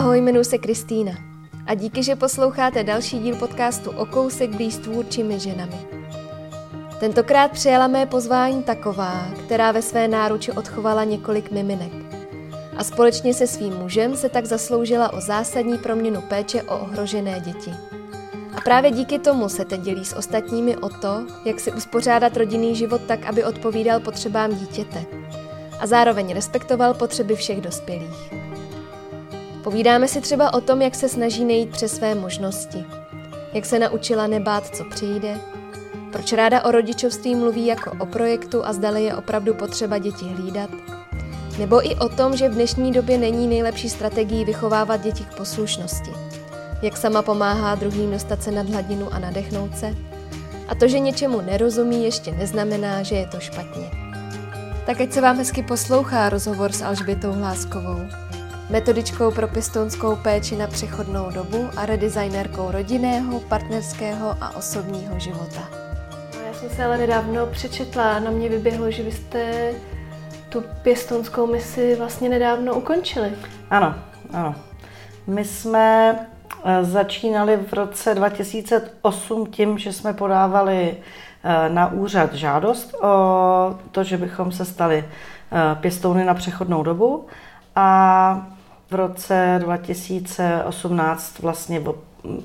Ahoj, jmenuji se Kristýna a díky, že posloucháte další díl podcastu O kousek blíž tvůrčími ženami. Tentokrát přijala mé pozvání taková, která ve své náruči odchovala několik miminek. A společně se svým mužem se tak zasloužila o zásadní proměnu péče o ohrožené děti. A právě díky tomu se teď dělí s ostatními o to, jak si uspořádat rodinný život tak, aby odpovídal potřebám dítěte. A zároveň respektoval potřeby všech dospělých. Povídáme si třeba o tom, jak se snaží nejít přes své možnosti, jak se naučila nebát, co přijde, proč ráda o rodičovství mluví jako o projektu a zdali je opravdu potřeba děti hlídat, nebo i o tom, že v dnešní době není nejlepší strategií vychovávat děti k poslušnosti, jak sama pomáhá druhým dostat se nad hladinu a nadechnout se, a to, že něčemu nerozumí, ještě neznamená, že je to špatně. Tak ať se vám hezky poslouchá rozhovor s Alžbětou Hláskovou metodičkou pro pěstounskou péči na přechodnou dobu a redesignérkou rodinného, partnerského a osobního života. Já jsem se ale nedávno přečetla a na mě vyběhlo, že vy jste tu pěstounskou misi vlastně nedávno ukončili. Ano, ano. My jsme eh, začínali v roce 2008 tím, že jsme podávali eh, na úřad žádost o to, že bychom se stali eh, pěstouny na přechodnou dobu. A v roce 2018 vlastně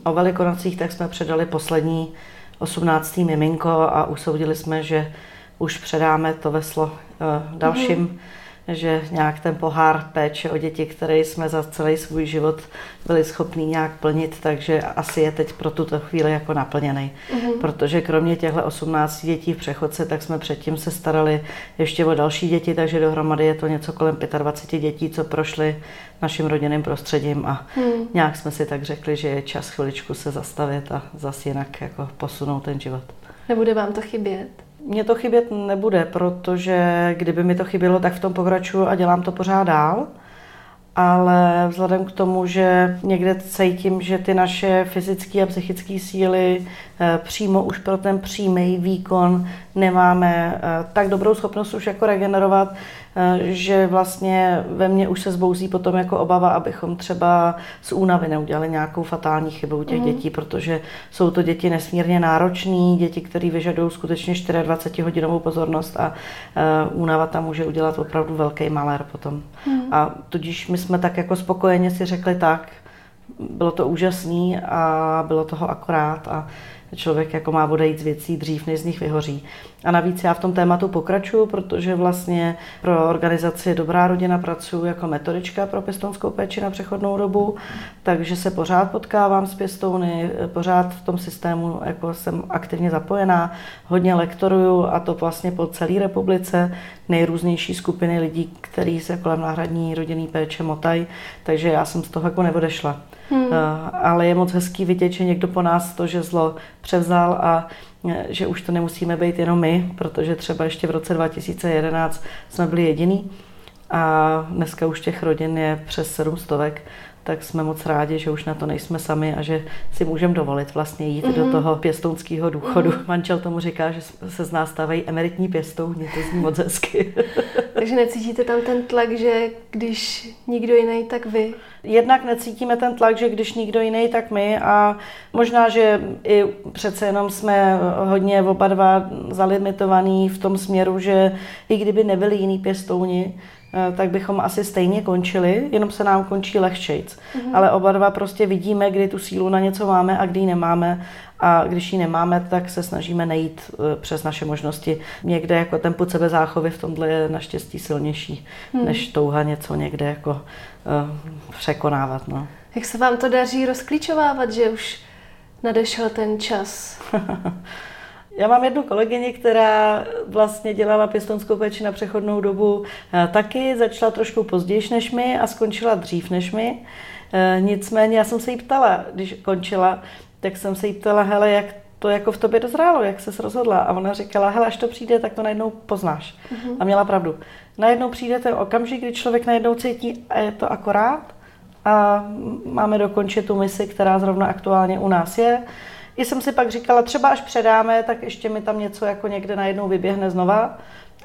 o, Velikonocích tak jsme předali poslední 18. miminko a usoudili jsme, že už předáme to veslo uh, dalším mm-hmm že nějak ten pohár péče o děti, které jsme za celý svůj život byli schopní nějak plnit, takže asi je teď pro tuto chvíli jako naplněný. Mm-hmm. Protože kromě těchto 18 dětí v přechodce, tak jsme předtím se starali ještě o další děti, takže dohromady je to něco kolem 25 dětí, co prošly naším rodinným prostředím a mm. nějak jsme si tak řekli, že je čas chviličku se zastavit a zase jinak jako posunout ten život. Nebude vám to chybět? Mně to chybět nebude, protože kdyby mi to chybělo, tak v tom pokračuju a dělám to pořád dál. Ale vzhledem k tomu, že někde cítím, že ty naše fyzické a psychické síly eh, přímo už pro ten přímý výkon nemáme eh, tak dobrou schopnost už jako regenerovat, že vlastně ve mně už se zbouzí potom jako obava, abychom třeba z únavy neudělali nějakou fatální chybu u těch mm. dětí, protože jsou to děti nesmírně náročné, děti, které vyžadují skutečně 24-hodinovou pozornost a uh, únava tam může udělat opravdu velký malér potom. Mm. A tudíž my jsme tak jako spokojeně si řekli tak, bylo to úžasný a bylo toho akorát a člověk jako má odejít z věcí dřív, než z nich vyhoří. A navíc já v tom tématu pokračuju, protože vlastně pro organizaci Dobrá rodina pracuji jako metodička pro pěstounskou péči na přechodnou dobu, takže se pořád potkávám s pěstouny, pořád v tom systému jako jsem aktivně zapojená, hodně lektoruju a to vlastně po celé republice, nejrůznější skupiny lidí, kteří se kolem náhradní rodinný péče motají, takže já jsem z toho jako neodešla. Hmm. Ale je moc hezký vidět, že někdo po nás to, že zlo převzal a e, že už to nemusíme být jenom my, protože třeba ještě v roce 2011 jsme byli jediný a dneska už těch rodin je přes 700 tak jsme moc rádi, že už na to nejsme sami a že si můžeme dovolit vlastně jít mm-hmm. do mhm. toho pěstounského důchodu. Mm-hmm. Manžel tomu říká, že se z nás stávají emeritní pěstouni, to zní moc hezky. Takže necítíte tam ten tlak, že když nikdo jiný, tak vy? Jednak necítíme ten tlak, že když nikdo jiný, tak my a možná, že i přece jenom jsme hodně oba dva zalimitovaní v tom směru, že i kdyby nebyli jiný pěstouni, tak bychom asi stejně končili, jenom se nám končí lehčejc. Mm-hmm. Ale oba dva prostě vidíme, kdy tu sílu na něco máme a kdy ji nemáme. A když ji nemáme, tak se snažíme nejít eh, přes naše možnosti. Někde jako ten put sebezáchovy v tomhle je naštěstí silnější, mm. než touha něco někde jako uh, překonávat. No. Jak se vám to daří rozklíčovávat, že už nadešel ten čas? Já mám jednu kolegyni, která vlastně dělala pěstonskou péči na přechodnou dobu eh, taky, začala trošku později než my a skončila dřív než my. Eh, nicméně já jsem se jí ptala, když končila, tak jsem se jí ptala, hele, jak to jako v tobě dozrálo, jak se rozhodla. A ona říkala, hele, až to přijde, tak to najednou poznáš. Uh-huh. A měla pravdu. Najednou přijde ten okamžik, kdy člověk najednou cítí, a je to akorát. A máme dokončit tu misi, která zrovna aktuálně u nás je. I jsem si pak říkala, třeba až předáme, tak ještě mi tam něco jako někde najednou vyběhne znova,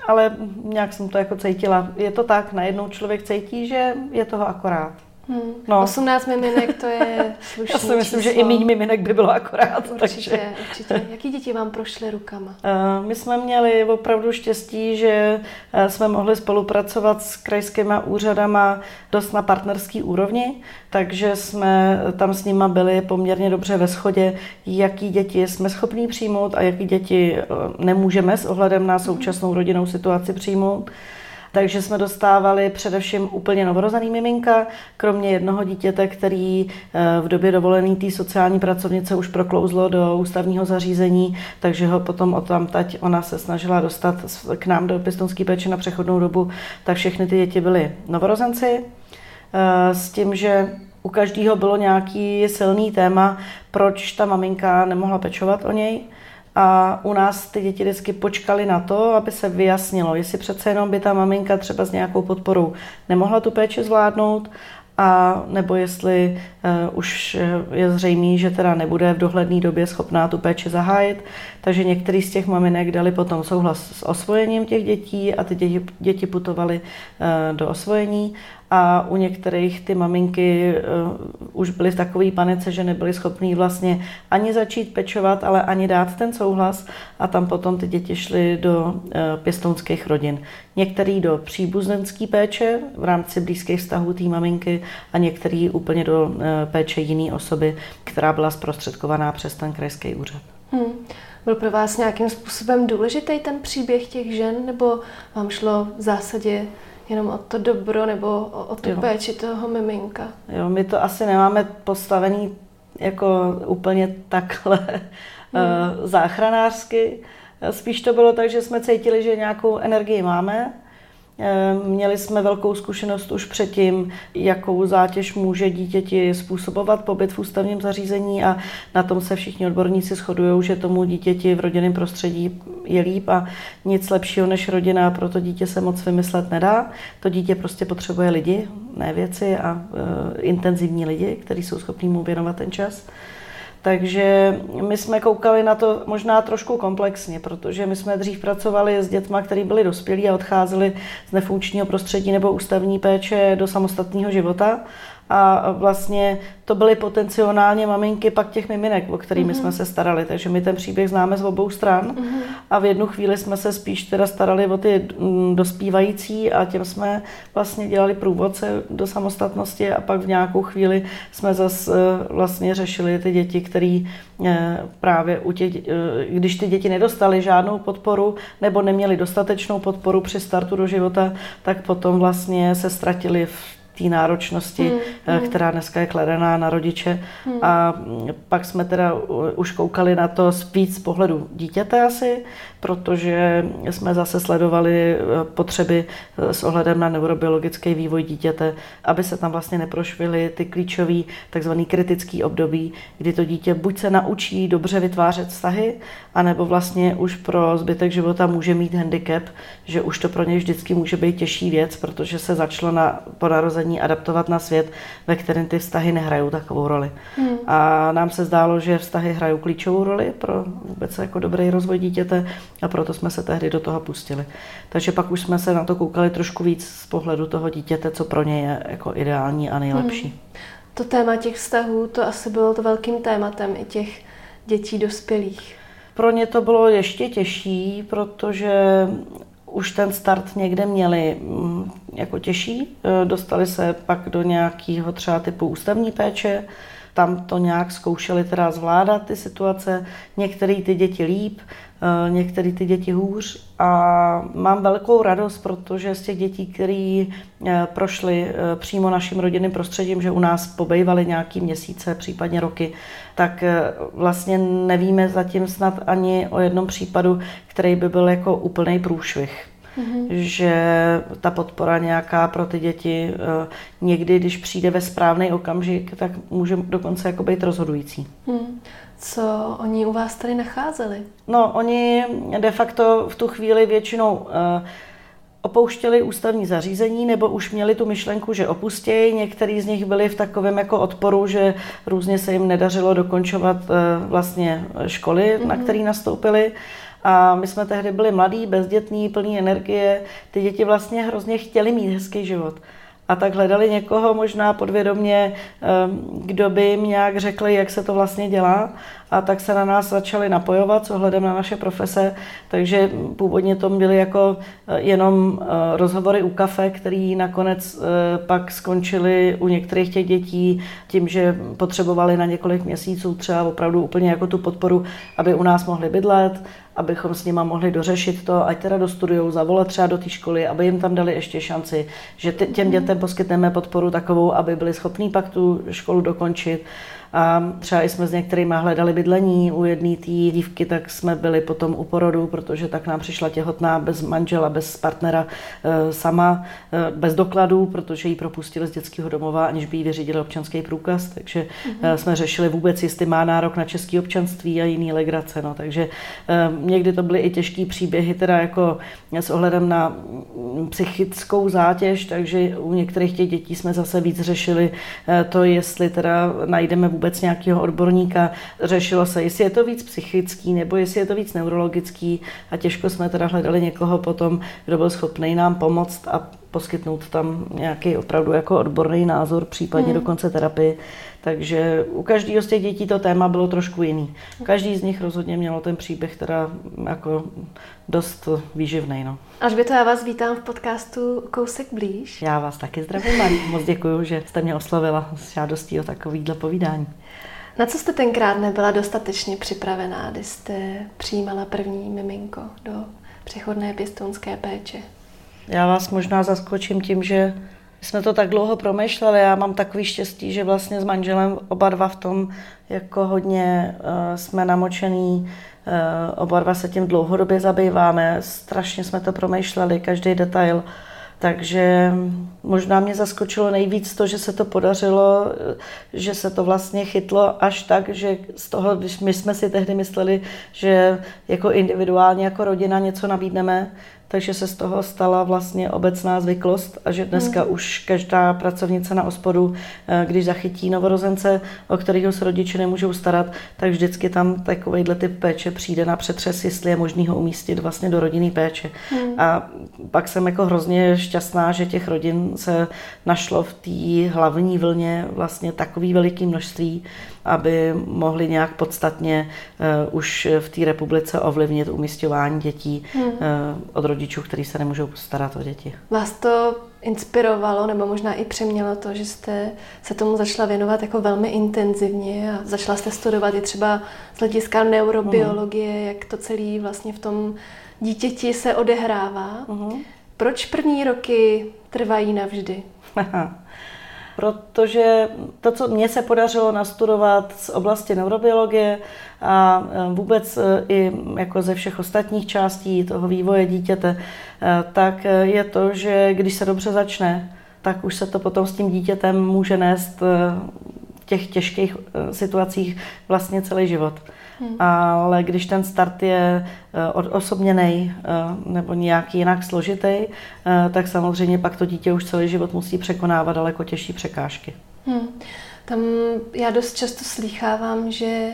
ale nějak jsem to jako cítila. Je to tak, najednou člověk cítí, že je toho akorát. Hmm. No. 18 miminek to je slušný Já si myslím, číslo. že i méně miminek by bylo akorát. Určitě, takže... určitě. Jaký děti vám prošly rukama? Uh, my jsme měli opravdu štěstí, že uh, jsme mohli spolupracovat s krajskýma úřadama dost na partnerský úrovni, takže jsme tam s nima byli poměrně dobře ve shodě, jaký děti jsme schopní přijmout a jaký děti nemůžeme s ohledem na současnou rodinnou situaci přijmout. Takže jsme dostávali především úplně novorozený miminka, kromě jednoho dítěte, který v době dovolený té sociální pracovnice už proklouzlo do ústavního zařízení, takže ho potom o tam tať ona se snažila dostat k nám do pěstonské péče na přechodnou dobu, tak všechny ty děti byly novorozenci s tím, že u každého bylo nějaký silný téma, proč ta maminka nemohla pečovat o něj. A u nás ty děti vždycky počkali na to, aby se vyjasnilo, jestli přece jenom by ta maminka třeba s nějakou podporou nemohla tu péči zvládnout, a nebo jestli uh, už je zřejmý, že teda nebude v dohledné době schopná tu péči zahájit. Takže některý z těch maminek dali potom souhlas s osvojením těch dětí a ty děti, děti putovaly uh, do osvojení a u některých ty maminky uh, už byly v takové panice, že nebyly schopné vlastně ani začít pečovat, ale ani dát ten souhlas a tam potom ty děti šly do uh, pěstounských rodin. Některý do příbuzenské péče v rámci blízkých vztahů té maminky a některý úplně do uh, péče jiné osoby, která byla zprostředkovaná přes ten krajský úřad. Hmm. Byl pro vás nějakým způsobem důležitý ten příběh těch žen, nebo vám šlo v zásadě jenom o to dobro nebo o, o tu jo. péči toho miminka. Jo, my to asi nemáme postavený jako úplně takhle hmm. záchranářsky. Spíš to bylo tak, že jsme cítili, že nějakou energii máme měli jsme velkou zkušenost už předtím, jakou zátěž může dítěti způsobovat pobyt v ústavním zařízení a na tom se všichni odborníci shodují, že tomu dítěti v rodinném prostředí je líp a nic lepšího než rodina pro to dítě se moc vymyslet nedá. To dítě prostě potřebuje lidi, ne věci a e, intenzivní lidi, kteří jsou schopní mu věnovat ten čas. Takže my jsme koukali na to možná trošku komplexně, protože my jsme dřív pracovali s dětmi, kteří byli dospělí a odcházeli z nefunkčního prostředí nebo ústavní péče do samostatného života a vlastně to byly potenciálně maminky pak těch miminek, o kterými mm-hmm. jsme se starali. Takže my ten příběh známe z obou stran mm-hmm. a v jednu chvíli jsme se spíš teda starali o ty mm, dospívající a těm jsme vlastně dělali průvodce do samostatnosti a pak v nějakou chvíli jsme zase vlastně řešili ty děti, které eh, právě u těch, eh, když ty děti nedostaly žádnou podporu nebo neměly dostatečnou podporu při startu do života, tak potom vlastně se ztratili v té náročnosti, hmm, hmm. která dneska je kladená na rodiče. Hmm. A pak jsme teda už koukali na to víc z pohledu dítěte asi, protože jsme zase sledovali eh, potřeby eh, s ohledem na neurobiologický vývoj dítěte, aby se tam vlastně neprošvily ty klíčové takzvané kritické období, kdy to dítě buď se naučí dobře vytvářet vztahy, anebo vlastně už pro zbytek života může mít handicap, že už to pro něj vždycky může být těžší věc, protože se začalo na, po narození adaptovat na svět, ve kterém ty vztahy nehrajou takovou roli. Hmm. A nám se zdálo, že vztahy hrajou klíčovou roli pro vůbec jako dobrý rozvoj dítěte a proto jsme se tehdy do toho pustili. Takže pak už jsme se na to koukali trošku víc z pohledu toho dítěte, co pro ně je jako ideální a nejlepší. Hmm. To téma těch vztahů, to asi bylo to velkým tématem i těch dětí dospělých. Pro ně to bylo ještě těžší, protože už ten start někde měli mm, jako těžší. E, dostali se pak do nějakého třeba typu ústavní péče, tam to nějak zkoušeli teda zvládat ty situace, některé ty děti líp, eh, některé ty děti hůř. A mám velkou radost, protože z těch dětí, které eh, prošly eh, přímo naším rodinným prostředím, že u nás pobejvaly nějaký měsíce, případně roky, tak vlastně nevíme zatím snad ani o jednom případu, který by byl jako úplný průšvih mm-hmm. že ta podpora nějaká pro ty děti eh, někdy, když přijde ve správný okamžik, tak může dokonce jako být rozhodující. Mm. Co oni u vás tady nacházeli? No, oni de facto v tu chvíli většinou uh, opouštěli ústavní zařízení nebo už měli tu myšlenku, že opustějí. Některý z nich byli v takovém jako odporu, že různě se jim nedařilo dokončovat uh, vlastně školy, mm-hmm. na mhm. které nastoupili. A my jsme tehdy byli mladí, bezdětní, plní energie. Ty děti vlastně hrozně chtěli mít hezký život. a tak hledali někoho možná podvědomě, kdo by jim nějak řekl, jak se to vlastně dělá a tak se na nás začali napojovat s ohledem na naše profese, takže původně to byly jako eh, jenom eh, rozhovory u kafe, který nakonec eh, pak skončili u některých těch dětí tím, že potřebovali na několik měsíců třeba opravdu úplně jako tu podporu, aby u nás mohli bydlet, abychom s nima mohli dořešit to, ať teda dostudujou, zavolat třeba do té školy, aby jim tam dali ještě šanci, že těm dětem poskytneme podporu takovou, aby byli schopní pak tu školu dokončit. A třeba jsme s některými hledali bydlení u jedné té dívky, tak jsme byli potom u porodu, protože tak nám přišla těhotná bez manžela, bez partnera, e, sama, e, bez dokladů, protože ji propustili z dětského domova, aniž by jí vyřídili občanský průkaz. Takže mm-hmm. jsme řešili vůbec, jestli má nárok na české občanství a jiný legrace. No. Takže někdy to byly i těžké příběhy, teda jako s ohledem na psychickou zátěž, takže u některých těch dětí jsme zase víc řešili to, jestli teda najdeme vůbec vůbec nějakého odborníka. Řešilo se, jestli je to víc psychický nebo jestli je to víc neurologický a těžko jsme teda hledali někoho potom, kdo byl schopný nám pomoct a poskytnout tam nějaký opravdu jako odborný názor, případně hmm. dokonce terapii. Takže u každého z těch dětí to téma bylo trošku jiný. Každý z nich rozhodně mělo ten příběh teda jako dost výživný. No. to já vás vítám v podcastu Kousek blíž. Já vás taky zdravím a moc děkuji, že jste mě oslovila s žádostí o takovýhle povídání. Na co jste tenkrát nebyla dostatečně připravená, když jste přijímala první miminko do přechodné pěstounské péče? Já vás možná zaskočím tím, že jsme to tak dlouho promýšleli. Já mám takový štěstí, že vlastně s manželem oba dva v tom jako hodně uh, jsme namočený, oba dva se tím dlouhodobě zabýváme, strašně jsme to promýšleli, každý detail. Takže možná mě zaskočilo nejvíc to, že se to podařilo, že se to vlastně chytlo až tak, že z toho, když my jsme si tehdy mysleli, že jako individuálně, jako rodina něco nabídneme, takže se z toho stala vlastně obecná zvyklost a že dneska hmm. už každá pracovnice na ospodu, eh, když zachytí novorozence, o kterého se rodiče nemůžou starat, tak vždycky tam takovýhle typ péče přijde na přetřes, jestli je možný ho umístit vlastně do rodinné péče. Hmm. A pak jsem jako hrozně šťastná, že těch rodin se našlo v té hlavní vlně vlastně takový veliký množství, aby mohli nějak podstatně uh, už v té republice ovlivnit umístěvání dětí hmm. uh, od rodičů, kteří se nemůžou postarat o děti. Vás to inspirovalo nebo možná i přemělo to, že jste se tomu začala věnovat jako velmi intenzivně a začala jste studovat i třeba z hlediska neurobiologie, hmm. jak to celé vlastně v tom dítěti se odehrává. Hmm. Proč první roky trvají navždy? protože to, co mně se podařilo nastudovat z oblasti neurobiologie a e, vůbec e, i jako ze všech ostatních částí toho vývoje dítěte, e, tak je to, že když se dobře začne, tak už se to potom s tím dítětem může nést v těch těžkých situacích vlastně celý život. Hmm. Ale když ten start je eh, osobněný eh, nebo nějaký jinak složitý, eh, tak samozřejmě pak to dítě už celý život musí překonávat daleko těžší překážky. Hmm. Tam já dost často slýchávám, že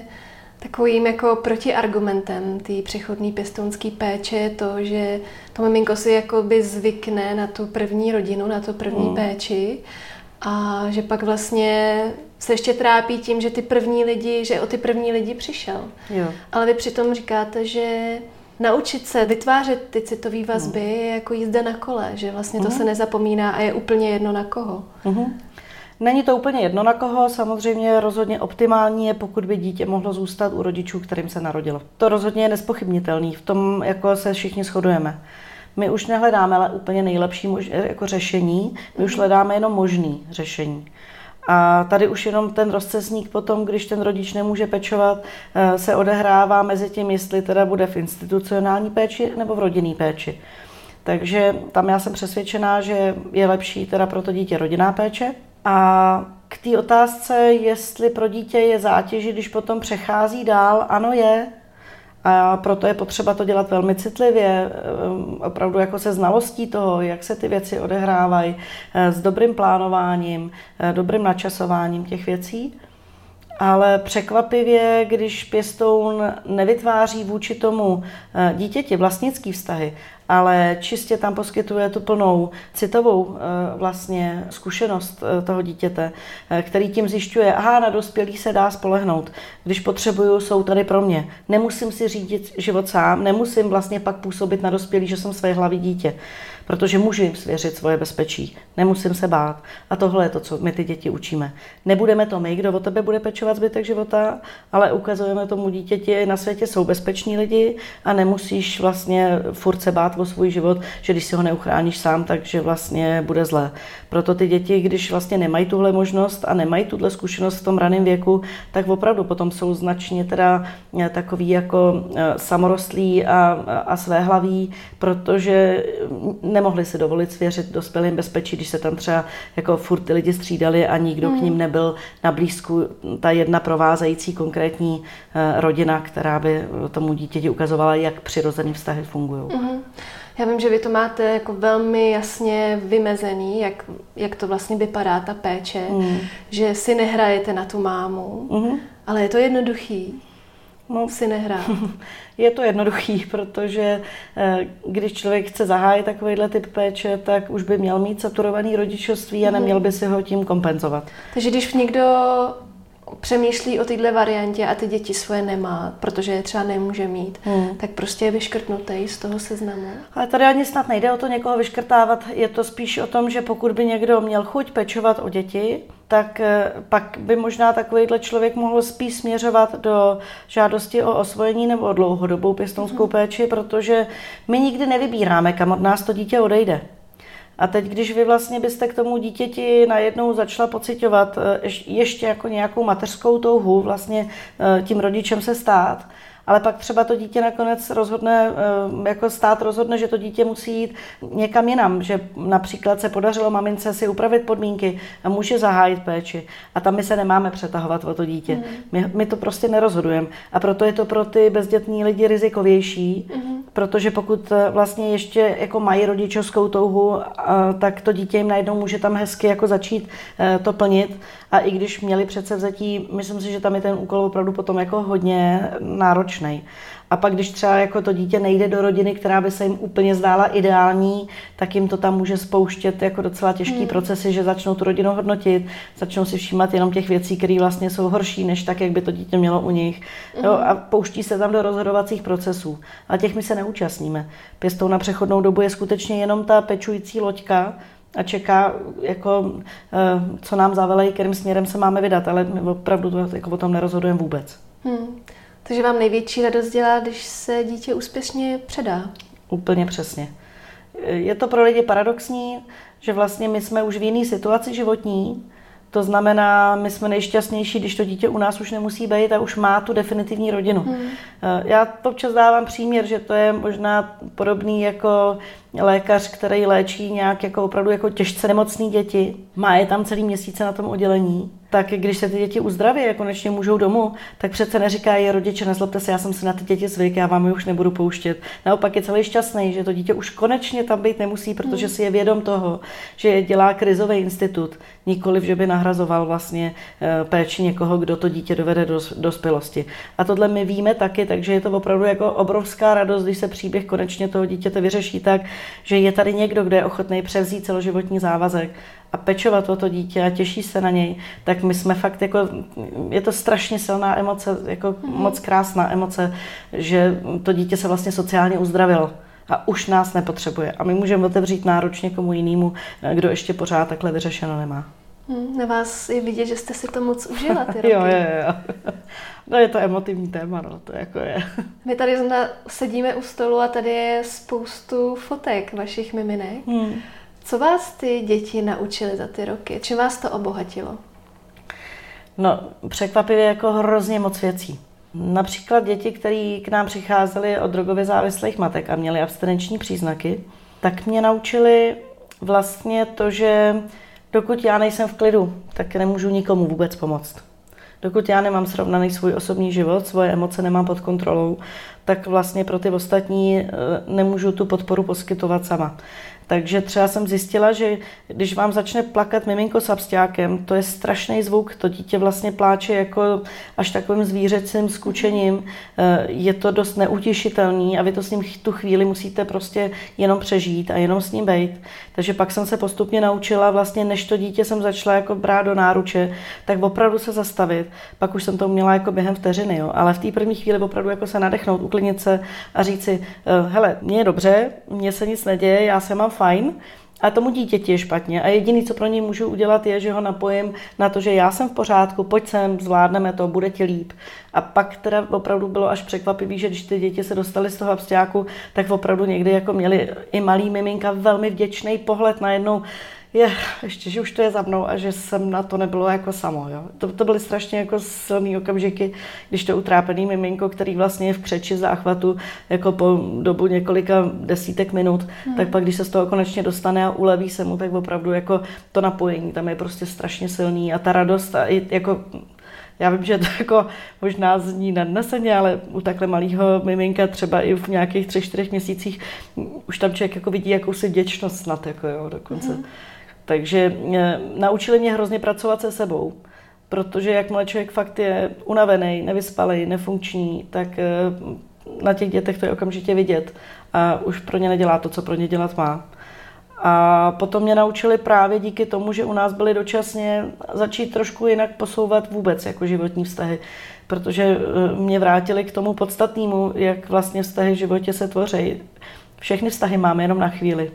takovým jako protiargumentem té přechodné pěstounské péče je to, že to miminko si jakoby zvykne na tu první rodinu, na tu první hmm. péči a že pak vlastně se ještě trápí tím, že ty první lidi, že o ty první lidi přišel. Jo. Ale vy přitom říkáte, že naučit se vytvářet ty citové vazby mm. je jako jízda na kole, že vlastně to mm. se nezapomíná a je úplně jedno na koho. Mm. Není to úplně jedno na koho, samozřejmě rozhodně optimální je, pokud by dítě mohlo zůstat u rodičů, kterým se narodilo. To rozhodně je nespochybnitelný, v tom jako se všichni shodujeme. My už nehledáme ale úplně nejlepší mož, jako řešení, my už hledáme jenom možný řešení. A tady už jenom ten rozcesník potom, když ten rodič nemůže pečovat, eh, se odehrává mezi tím, jestli teda bude v institucionální péči nebo v rodinný péči. Takže tam já jsem přesvědčená, že je lepší teda pro to dítě rodinná péče. A k té otázce, jestli pro dítě je zátěž, když potom přechází dál, ano je, a proto je potřeba to dělat velmi citlivě, eh, opravdu jako se znalostí toho, jak se ty věci odehrávají, eh, s dobrým plánováním, eh, dobrým načasováním těch věcí. Ale překvapivě, když pěstoun nevytváří vůči tomu dítěti vlastnický vztahy, ale čistě tam poskytuje tu plnou citovou eh, vlastně zkušenost eh, toho dítěte, eh, který tím zjišťuje, aha, na dospělý se dá spolehnout. Když potřebuju, jsou tady pro mě. Nemusím si řídit život sám, nemusím vlastně pak působit na dospělý, že jsem své hlavy dítě protože můžu jim svěřit svoje bezpečí. Nemusím se bát. A tohle je to, co my ty děti učíme. Nebudeme to my, kdo o tebe bude pečovat zbytek života, ale ukazujeme tomu dítěti, na světě jsou bezpeční lidi a nemusíš vlastně furt se bát o svůj život, že když si ho neuchráníš sám, takže vlastně bude zlé. Proto ty děti, když vlastně nemají tuhle možnost a nemají tuhle zkušenost v tom raném věku, tak opravdu potom jsou značně teda eh, takový jako eh, samorostlí a, a svéhlaví, protože nemohli si dovolit svěřit dospělým bezpečí, když se tam třeba jako furt ty lidi střídali a nikdo hmm. k ním nebyl na blízku, ta jedna provázející konkrétní eh, rodina, která by tomu dítěti ukazovala, jak přirozený vztahy fungují. Hmm. Já vím, že vy to máte jako velmi jasně vymezený, jak, jak to vlastně vypadá, ta péče, mm. že si nehrajete na tu mámu, mm. ale je to jednoduchý. No, si nehrá. Je to jednoduchý, protože eh, když člověk chce zahájit takovýhle typ péče, tak už by měl mít saturovaný rodičovství a mhm. neměl by si ho tím kompenzovat. Takže když někdo přemýšlí o této variantě a ty děti svoje nemá, protože je třeba nemůže mít, hmm. tak prostě je vyškrtnutý z toho seznamu. Ale tady ani snad nejde o to někoho vyškrtávat, je to spíš o tom, že pokud by někdo měl chuť pečovat o děti, tak eh, pak by možná takovýhle člověk mohl spíš směřovat do žádosti o osvojení nebo o dlouhodobou pěstounskou hmm. péči, protože my nikdy nevybíráme, kam od nás to dítě odejde. A teď, když vy vlastně byste k tomu dítěti najednou začala pocitovat eh, ještě jako nějakou mateřskou touhu vlastně eh, tím rodičem se stát, ale pak třeba to dítě nakonec rozhodne, eh, jako stát rozhodne, že to dítě musí jít někam jinam, že například se podařilo mamince si upravit podmínky a může zahájit péči. A tam my se nemáme přetahovat o to dítě. Mm. My, my to prostě nerozhodujeme. A proto je to pro ty bezdětní lidi rizikovější, mm. protože pokud eh, vlastně ještě jako mají rodičovskou touhu, tak to dítě jim najednou může tam hezky jako začít eh, to plnit. A i když měli přece vzetí, myslím si, že tam je ten úkol opravdu potom jako hodně náročný. A pak, když třeba jako to dítě nejde do rodiny, která by se jim úplně zdála ideální, tak jim to tam může spouštět jako docela těžký hmm. procesy, že začnou tu rodinu hodnotit, začnou si všímat jenom těch věcí, které vlastně jsou horší, než tak, jak by to dítě mělo u nich. Hmm. Jo, a pouští se tam do rozhodovacích procesů. A těch my se neúčastníme. Pěstou na přechodnou dobu je skutečně jenom ta pečující loďka, a čeká, jako, eh, co nám zavelejí, kterým směrem se máme vydat, ale my opravdu to, jako o tom nerozhodujeme vůbec. Hmm. Takže vám největší radost dělá, když se dítě úspěšně předá? Úplně přesně. Je to pro lidi paradoxní, že vlastně my jsme už v jiné situaci životní, to znamená, my jsme nejšťastnější, když to dítě u nás už nemusí být a už má tu definitivní rodinu. Hmm. Eh, já to občas dávám příměr, že to je možná podobný jako lékař, který léčí nějak jako opravdu jako těžce nemocné děti. Má je tam celý měsíce na tom oddělení tak když se ty děti uzdraví a konečně můžou domů, tak přece neříkají rodiče, nezlobte se, já jsem si na ty děti zvyk, já vám je už nebudu pouštět. Naopak je celý šťastný, že to dítě už konečně tam být nemusí, protože si je vědom toho, že dělá krizový institut, nikoliv, že by nahrazoval vlastně eh, péči někoho, kdo to dítě dovede do dospělosti. A tohle my víme taky, takže je to opravdu jako obrovská radost, když se příběh konečně toho dítěte vyřeší tak, že je tady někdo, kdo je ochotný převzít celoživotní závazek a pečovat o to dítě a těší se na něj, tak my jsme fakt jako, je to strašně silná emoce, jako mm-hmm. moc krásná emoce, že to dítě se vlastně sociálně uzdravilo a už nás nepotřebuje. A my můžeme otevřít náruč někomu jinému, kdo ještě pořád takhle vyřešeno nemá. Hmm, na vás je vidět, že jste si to moc užila ty roky. jo, jo, jo. No je to emotivní téma, no, to jako je. My tady sedíme u stolu a tady je spoustu fotek vašich miminek. Hmm. Co vás ty děti naučily za ty roky? Čím vás to obohatilo? No, překvapivě jako hrozně moc věcí. Například děti, které k nám přicházely od drogově závislých matek a měly abstinenční příznaky, tak mě naučili vlastně to, že dokud já nejsem v klidu, tak nemůžu nikomu vůbec pomoct. Dokud já nemám srovnaný svůj osobní život, svoje emoce nemám pod kontrolou, tak vlastně pro ty ostatní eh, nemůžu tu podporu poskytovat sama. Takže třeba jsem zjistila, že když vám začne plakat miminko s absťákem, to je strašný zvuk, to dítě vlastně pláče jako až takovým zvířecím skučením, eh, je to dost neutěšitelný a vy to s ním tu chvíli musíte prostě jenom přežít a jenom s ním být. Takže pak jsem se postupně naučila vlastně, než to dítě jsem začala jako brát do náruče, tak opravdu se zastavit. Pak už jsem to měla jako během vteřiny, jo. ale v té první chvíli opravdu jako se nadechnout, uklidnit se a říct si, eh, hele, mně je dobře, mně se nic neděje, já se mám fajn, a tomu dítěti je špatně. A jediné, co pro něj můžu udělat, je, že ho napojím na to, že já jsem v pořádku, pojď sem, zvládneme to, bude ti líp. A pak teda opravdu bylo až překvapivý, že když ty děti se dostaly z toho absťáku, tak opravdu někdy jako měli i malý miminka velmi vděčný pohled na jednou je, ještě, že už to je za mnou a že jsem na to nebylo jako samo. Jo. To, to byly strašně jako silný okamžiky, když to utrápený miminko, který vlastně je v křeči záchvatu jako po dobu několika desítek minut, hmm. tak pak, když se z toho konečně dostane a uleví se mu, tak opravdu jako to napojení tam je prostě strašně silný a ta radost a i jako já vím, že to jako možná zní nadneseně, ale u takhle malého miminka třeba i v nějakých třech, čtyřech měsících už tam člověk jako vidí jakousi vděčnost snad, jako jo, dokonce. Mm. Takže e, naučili mě hrozně pracovat se sebou, protože jakmile člověk fakt je unavený, nevyspalý, nefunkční, tak e, na těch dětech to je okamžitě vidět a už pro ně nedělá to, co pro ně dělat má. A potom mě naučili právě díky tomu, že u nás byly dočasně začít trošku jinak posouvat vůbec jako životní vztahy. Protože e, mě vrátili k tomu podstatnému, jak vlastně vztahy v životě se tvoří. Všechny vztahy máme jenom na chvíli.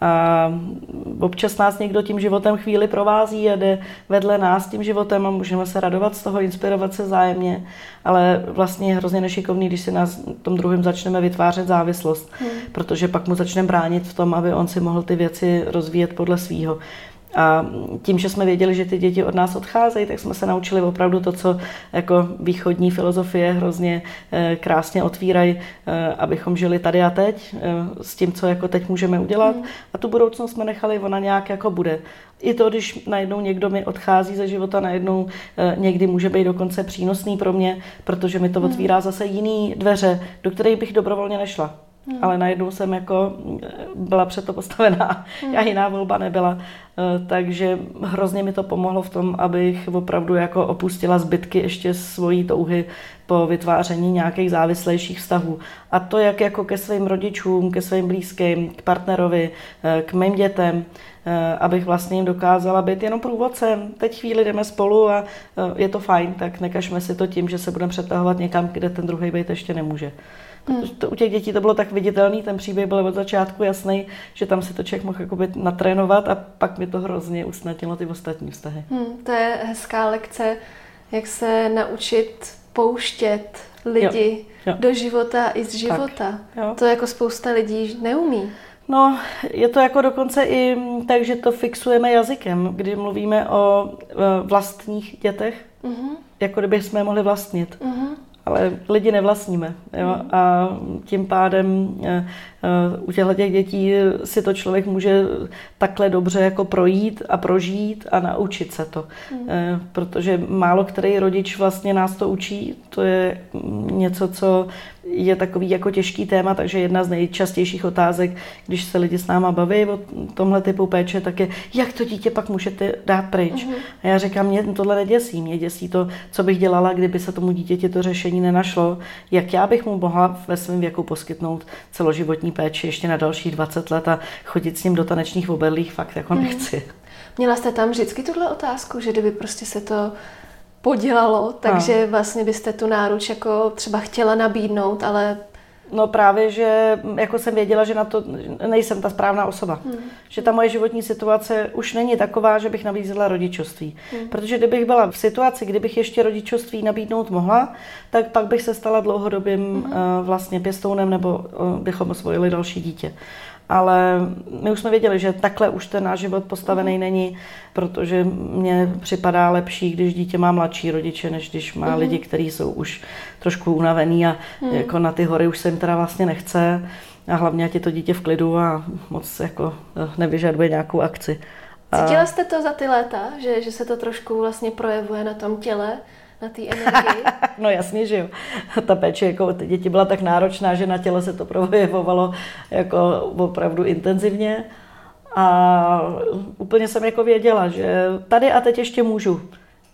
A občas nás někdo tím životem chvíli provází a jde vedle nás tím životem a můžeme se radovat z toho, inspirovat se zájemně, ale vlastně je hrozně nešikovný, když si nás tom druhém začneme vytvářet závislost, hmm. protože pak mu začneme bránit v tom, aby on si mohl ty věci rozvíjet podle svýho. A tím, že jsme věděli, že ty děti od nás odcházejí, tak jsme se naučili opravdu to, co jako východní filozofie hrozně eh, krásně otvírají, eh, abychom žili tady a teď eh, s tím, co jako teď můžeme udělat. Mm. A tu budoucnost jsme nechali, ona nějak jako bude. I to, když najednou někdo mi odchází ze života, najednou někdy může být dokonce přínosný pro mě, protože mi to mm. otvírá zase jiný dveře, do kterých bych dobrovolně nešla. Hmm. Ale najednou jsem jako byla před to postavená hmm. a jiná volba nebyla. Eh, takže hrozně mi to pomohlo v tom, abych opravdu jako opustila zbytky ještě svojí touhy po vytváření nějakých závislejších vztahů. A to jak jako ke svým rodičům, ke svým blízkým, k partnerovi, eh, k mým dětem, eh, abych vlastně jim dokázala být jenom průvodcem. Teď chvíli jdeme spolu a je to fajn, tak nekažme si to tím, že se budeme přetahovat někam, kde ten druhý být ještě nemůže. Hmm. To, u těch dětí to bylo tak viditelný, ten příběh byl od začátku jasný, že tam si to člověk mohl jakoby natrénovat a pak mi to hrozně usnadnilo ty ostatní vztahy. Hmm, to je hezká lekce, jak se naučit pouštět lidi jo, jo. do života i z života. Tak, jo. To jako spousta lidí neumí. No, je to jako dokonce i tak, že to fixujeme jazykem, kdy mluvíme o e, vlastních dětech, uh-huh. jako kdyby jsme je mohli vlastnit. Uh-huh ale lidi nevlastníme. Jo? Mm. A tím pádem eh, eh, u těchto těch dětí si to člověk může takhle dobře jako projít a prožít a naučit se to. Mm. Protože málo který rodič vlastně nás to učí. To je něco, co je takový jako těžký téma, takže jedna z nejčastějších otázek, když se lidi s náma baví o tomhle typu péče, tak je, jak to dítě pak můžete dát pryč. Uh-huh. A já říkám, mě tohle neděsí, mě děsí to, co bych dělala, kdyby se tomu dítěti to řešení nenašlo, jak já bych mu mohla ve svém věku poskytnout celoživotní péči ještě na další 20 let a chodit s ním do tanečních oberlých fakt jako uh-huh. nechci. Měla jste tam vždycky tuhle otázku, že kdyby prostě se to podělalo, takže no. vlastně byste tu náruč jako třeba chtěla nabídnout, ale No právě, že jako jsem věděla, že na to nejsem ta správná osoba. Hmm. Že ta moje životní situace už není taková, že bych nabízela rodičovství. Hmm. Protože kdybych byla v situaci, kdybych ještě rodičovství nabídnout mohla, tak pak bych se stala dlouhodobým hmm. uh, vlastně pěstounem nebo uh, bychom osvojili další dítě ale my už jsme věděli, že takhle už ten náš život postavený mm. není, protože mně připadá lepší, když dítě má mladší rodiče, než když má mm. lidi, kteří jsou už trošku unavený a mm. jako na ty hory už se jim teda vlastně nechce a hlavně ať je to dítě v klidu a moc jako eh, nevyžaduje nějakou akci. Cítila jste to za ty léta, že, že se to trošku vlastně projevuje na tom těle, na té energii? no jasně, že jo. Ta péče jako ty děti byla tak náročná, že na těle se to projevovalo jako opravdu intenzivně. A úplně jsem jako věděla, že tady a teď ještě můžu.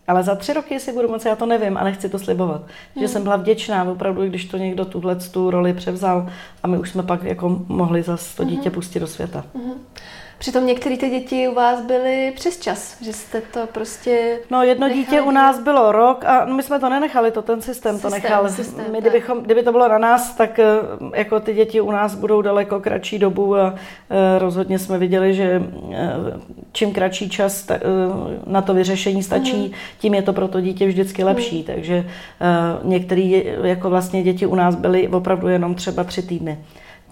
Ale za tři roky, jestli budu moci, já to nevím a nechci to slibovat. Hmm. Že jsem byla vděčná opravdu, když to někdo tuhle tu roli převzal a my už jsme pak jako mohli zase to dítě hmm. pustit do světa. Hmm. Přitom některé ty děti u vás byly přes čas, že jste to prostě No jedno nechali. dítě u nás bylo rok a my jsme to nenechali, to ten systém, systém to nechal. Systém, my, kdybychom, kdyby to bylo na nás, tak eh, jako ty děti u nás budou daleko kratší dobu a eh, rozhodně jsme viděli, že eh, čím kratší čas na to vyřešení stačí, mm. tím je to pro to dítě vždycky lepší. Mm. Takže některé jako vlastně děti u nás byly opravdu jenom třeba tři týdny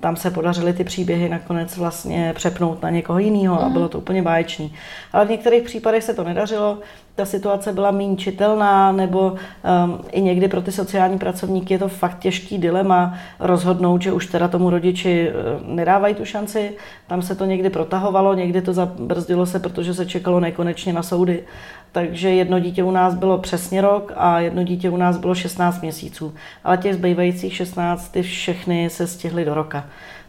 tam se podařily ty příběhy nakonec vlastně přepnout na někoho jiného a mhm. bylo to úplně báječný. Ale v některých případech se to nedařilo, ta situace byla méně čitelná, nebo um, i někdy pro ty sociální pracovníky je to fakt těžký dilema rozhodnout, že už teda tomu rodiči uh, nedávají tu šanci. Tam se to někdy protahovalo, někdy to zabrzdilo se, protože se čekalo nekonečně na soudy. Takže jedno dítě u nás bylo přesně rok a jedno dítě u nás bylo 16 měsíců. Ale těch zbývajících 16 ty všechny se stihly do roka.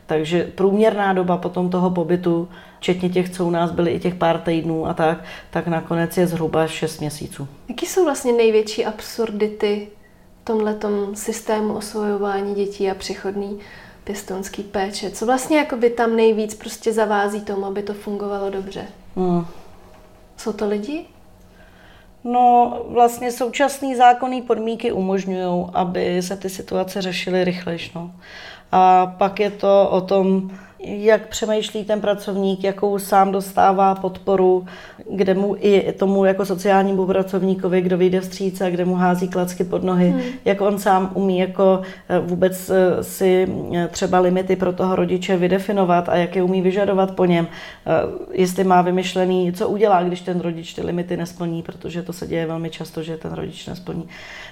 Takže průměrná doba potom toho pobytu, včetně těch, co u nás byly i těch pár týdnů a tak, tak nakonec je zhruba 6 měsíců. Jaký jsou vlastně největší absurdity v tomhletom systému osvojování dětí a přechodný pěstounský péče? Co vlastně jakoby tam nejvíc prostě zavází tomu, aby to fungovalo dobře? Hmm. Jsou to lidi? No, vlastně současné zákonné podmínky umožňují, aby se ty situace řešily rychlejš. No. A pak je to o tom, jak přemýšlí ten pracovník, jakou sám dostává podporu, kde mu i tomu jako sociálnímu pracovníkovi, kdo vyjde vstříc a kde mu hází klacky pod nohy, hmm. jak on sám umí jako eh, vůbec eh, si eh, třeba limity pro toho rodiče vydefinovat a jak je umí vyžadovat po něm, jestli má vymyšlený, co udělá, když ten rodič ty limity nesplní, protože to se děje velmi často, že ten rodič nesplní.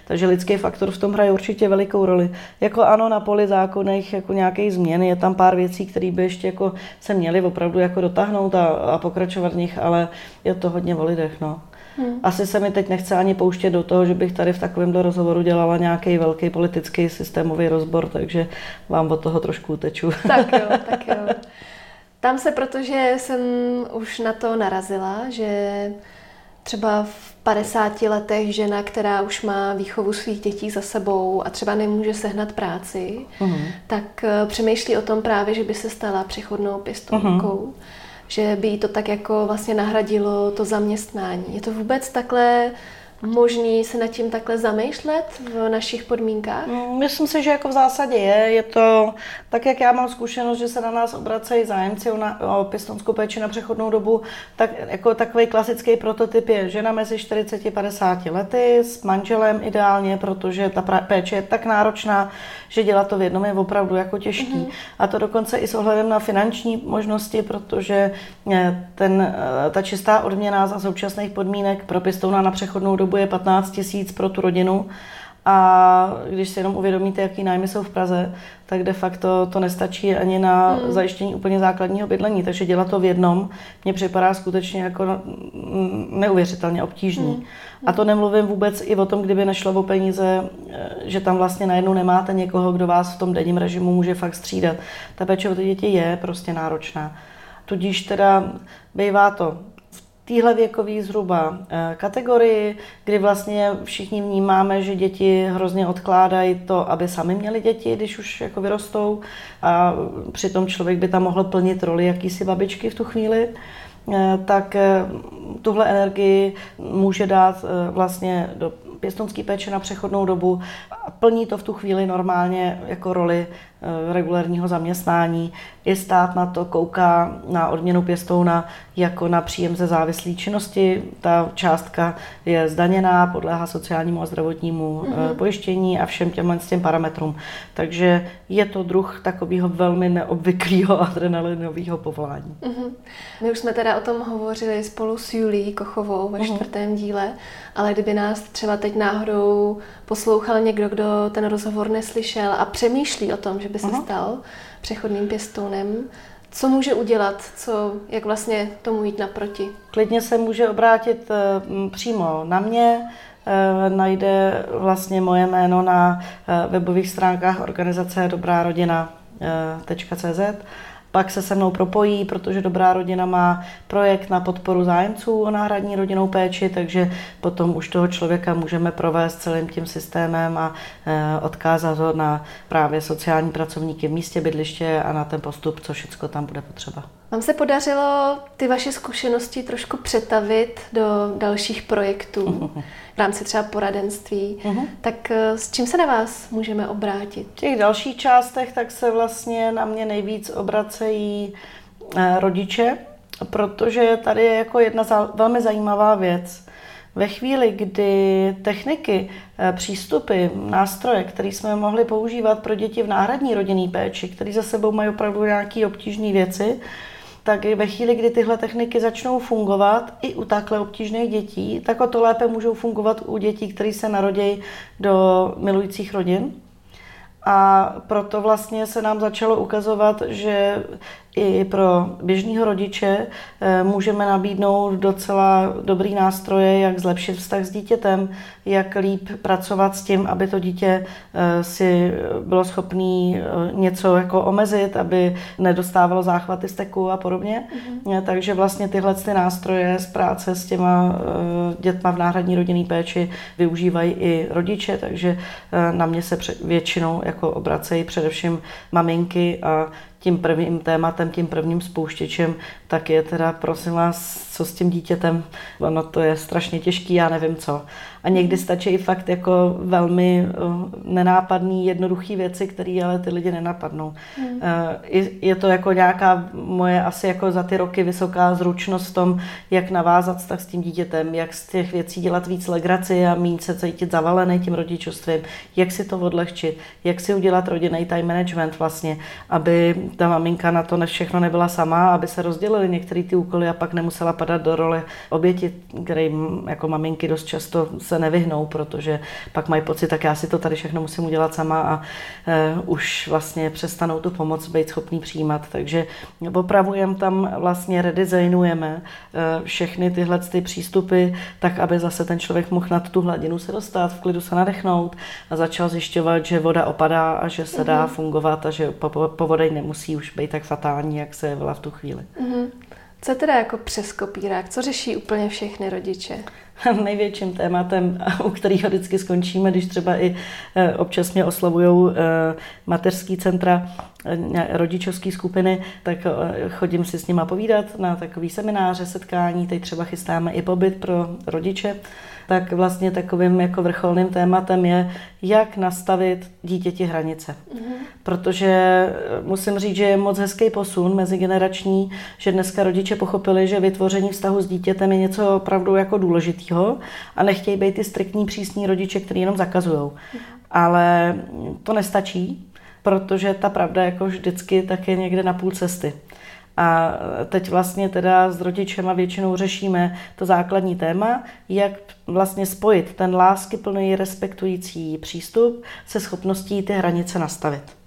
Takže lidský faktor v tom hraje určitě velikou roli. Jako ano, na poli zákonech jako nějaké změny, je tam pár věcí, které by ještě jako se měly opravdu jako dotáhnout a, a pokračovat v nich, ale je to hodně o lidech, no. Hmm. Asi se mi teď nechce ani pouštět do toho, že bych tady v takovémhle rozhovoru dělala nějaký velký politický systémový rozbor, takže vám od toho trošku uteču. Tak jo, tak jo. Tam se, protože jsem už na to narazila, že třeba v 50 letech žena, která už má výchovu svých dětí za sebou a třeba nemůže sehnat práci, uh-huh. tak eh, přemýšlí o tom právě, že by se stala přechodnou pěstounkou. Uh-huh. Že by jí to tak jako vlastně nahradilo to zaměstnání. Je to vůbec takhle možný se nad tím takhle zamýšlet v našich podmínkách? Mm, myslím si, že jako v zásadě je. Je to tak, jak já mám zkušenost, že se na nás obracejí zájemci o, na, o pěstonskou péči na přechodnou dobu, tak jako takový klasický prototyp je žena mezi 40-50 lety s manželem ideálně, protože ta péče je tak náročná, že dělat to v jednom je opravdu jako těžký. Mm-hmm. A to dokonce i s ohledem na finanční možnosti, protože eh, ten, eh, ta čistá odměna za současných podmínek pro pěstouna na přechodnou dobu je 15 tisíc pro tu rodinu. A když si jenom uvědomíte, jaký nájmy jsou v Praze, tak de facto to nestačí ani na mm. zajištění úplně základního bydlení. Takže dělat to v jednom mně připadá skutečně jako neuvěřitelně obtížný. Mm. A to nemluvím vůbec i o tom, kdyby nešlo o peníze, eh, že tam vlastně najednou nemáte někoho, kdo vás v tom denním režimu může fakt střídat. Ta péče o ty děti je prostě náročná. Tudíž teda bývá to téhle věkové zhruba eh, kategorii, kdy vlastně všichni vnímáme, že děti hrozně odkládají to, aby sami měli děti, když už jako vyrostou. A přitom člověk by tam mohl plnit roli jakýsi babičky v tu chvíli. Eh, tak eh, tuhle energii může dát vlastně do pěstonské péče na přechodnou dobu a plní to v tu chvíli normálně jako roli regulárního zaměstnání. I stát na to kouká na odměnu pěstouna jako na příjem ze závislé činnosti. Ta částka je zdaněná, podléhá sociálnímu a zdravotnímu mm-hmm. pojištění a všem těmhle s těm parametrům. Takže je to druh takového velmi neobvyklého adrenalinového povolání. Mm-hmm. My už jsme teda o tom hovořili spolu s Julí Kochovou ve mm-hmm. čtvrtém díle, ale kdyby nás třeba teď náhodou poslouchal někdo, kdo ten rozhovor neslyšel a přemýšlí o tom, že by se uh-huh. stal přechodným pěstounem, Co může udělat? Co, jak vlastně tomu jít naproti? Klidně se může obrátit přímo na mě, najde vlastně moje jméno na webových stránkách organizace Dobrá rodina.cz pak se se mnou propojí, protože Dobrá rodina má projekt na podporu zájemců o náhradní rodinnou péči, takže potom už toho člověka můžeme provést celým tím systémem a e, odkázat ho na právě sociální pracovníky v místě bydliště a na ten postup, co všechno tam bude potřeba. Vám se podařilo ty vaše zkušenosti trošku přetavit do dalších projektů v rámci třeba poradenství. Uh-huh. Tak eh, s čím se na vás můžeme obrátit? V těch dalších částech tak se vlastně na mě nejvíc obracejí eh, rodiče, protože tady je jako jedna velmi zajímavá věc. Ve chvíli, kdy techniky, eh, přístupy, nástroje, které jsme mohli používat pro děti v náhradní rodinné péči, které za sebou mají opravdu nějaké obtížné věci, tak ve chvíli, kdy tyhle techniky začnou fungovat i u takhle obtížných dětí, tak o to lépe můžou fungovat u dětí, které se narodí do milujících rodin. A proto vlastně se nám začalo ukazovat, že i pro běžného rodiče eh, můžeme nabídnout docela dobrý nástroje, jak zlepšit vztah s dítětem, jak líp pracovat s tím, aby to dítě eh, si bylo schopné eh, něco jako omezit, aby nedostávalo záchvaty steku a podobně. Mm-hmm. Takže vlastně tyhle ty nástroje z práce s těma dětma v náhradní rodinné péči využívají i rodiče, takže na mě se většinou jako obracejí především maminky a tím prvním tématem, tím prvním spouštěčem, tak je teda, prosím vás, co s tím dítětem, ono to je strašně těžký, já nevím co. A někdy stačí fakt jako velmi nenápadný, jednoduchý věci, které ale ty lidi nenapadnou. Mm. Je to jako nějaká moje asi jako za ty roky vysoká zručnost v tom, jak navázat vztah s tím dítětem, jak z těch věcí dělat víc legraci a mít se cítit zavalený tím rodičovstvím, jak si to odlehčit, jak si udělat rodinný time management vlastně, aby ta maminka na to ne všechno nebyla sama, aby se rozdělily některé ty úkoly a pak nemusela padat do role oběti, kterým jako maminky dost často se nevyhnou, protože pak mají pocit, tak já si to tady všechno musím udělat sama a uh, už vlastně přestanou tu pomoc být schopný přijímat. Takže opravujeme tam, vlastně redesignujeme uh, všechny tyhle ty přístupy, tak aby zase ten člověk mohl nad tu hladinu se dostat, v klidu se nadechnout a začal zjišťovat, že voda opadá a že se dá mm-hmm. fungovat a že po, po vodej nemusí už být tak fatální, jak se byla v tu chvíli. Mm-hmm. Co teda jako přes kopírák? Co řeší úplně všechny rodiče? Největším tématem, u kterého vždycky skončíme, když třeba i eh, občas mě oslovují eh, mateřský centra, eh, rodičovské skupiny, tak chodím si s nima povídat na takový semináře, setkání, teď třeba chystáme i pobyt pro rodiče tak vlastně takovým jako vrcholným tématem je, jak nastavit dítěti hranice. Mm-hmm. Protože eh, musím říct, že je moc hezký posun mezigenerační, že dneska rodiče pochopili, že vytvoření vztahu s dítětem je něco opravdu jako důležitého a nechtějí být ty striktní přísní rodiče, kteří jenom zakazují. Mm-hmm. Ale to nestačí, protože ta pravda jako vždycky tak je někde na půl cesty. A teď vlastně teda s rodičema většinou řešíme to základní téma, jak vlastně spojit ten láskyplný, respektující přístup se schopností ty hranice nastavit.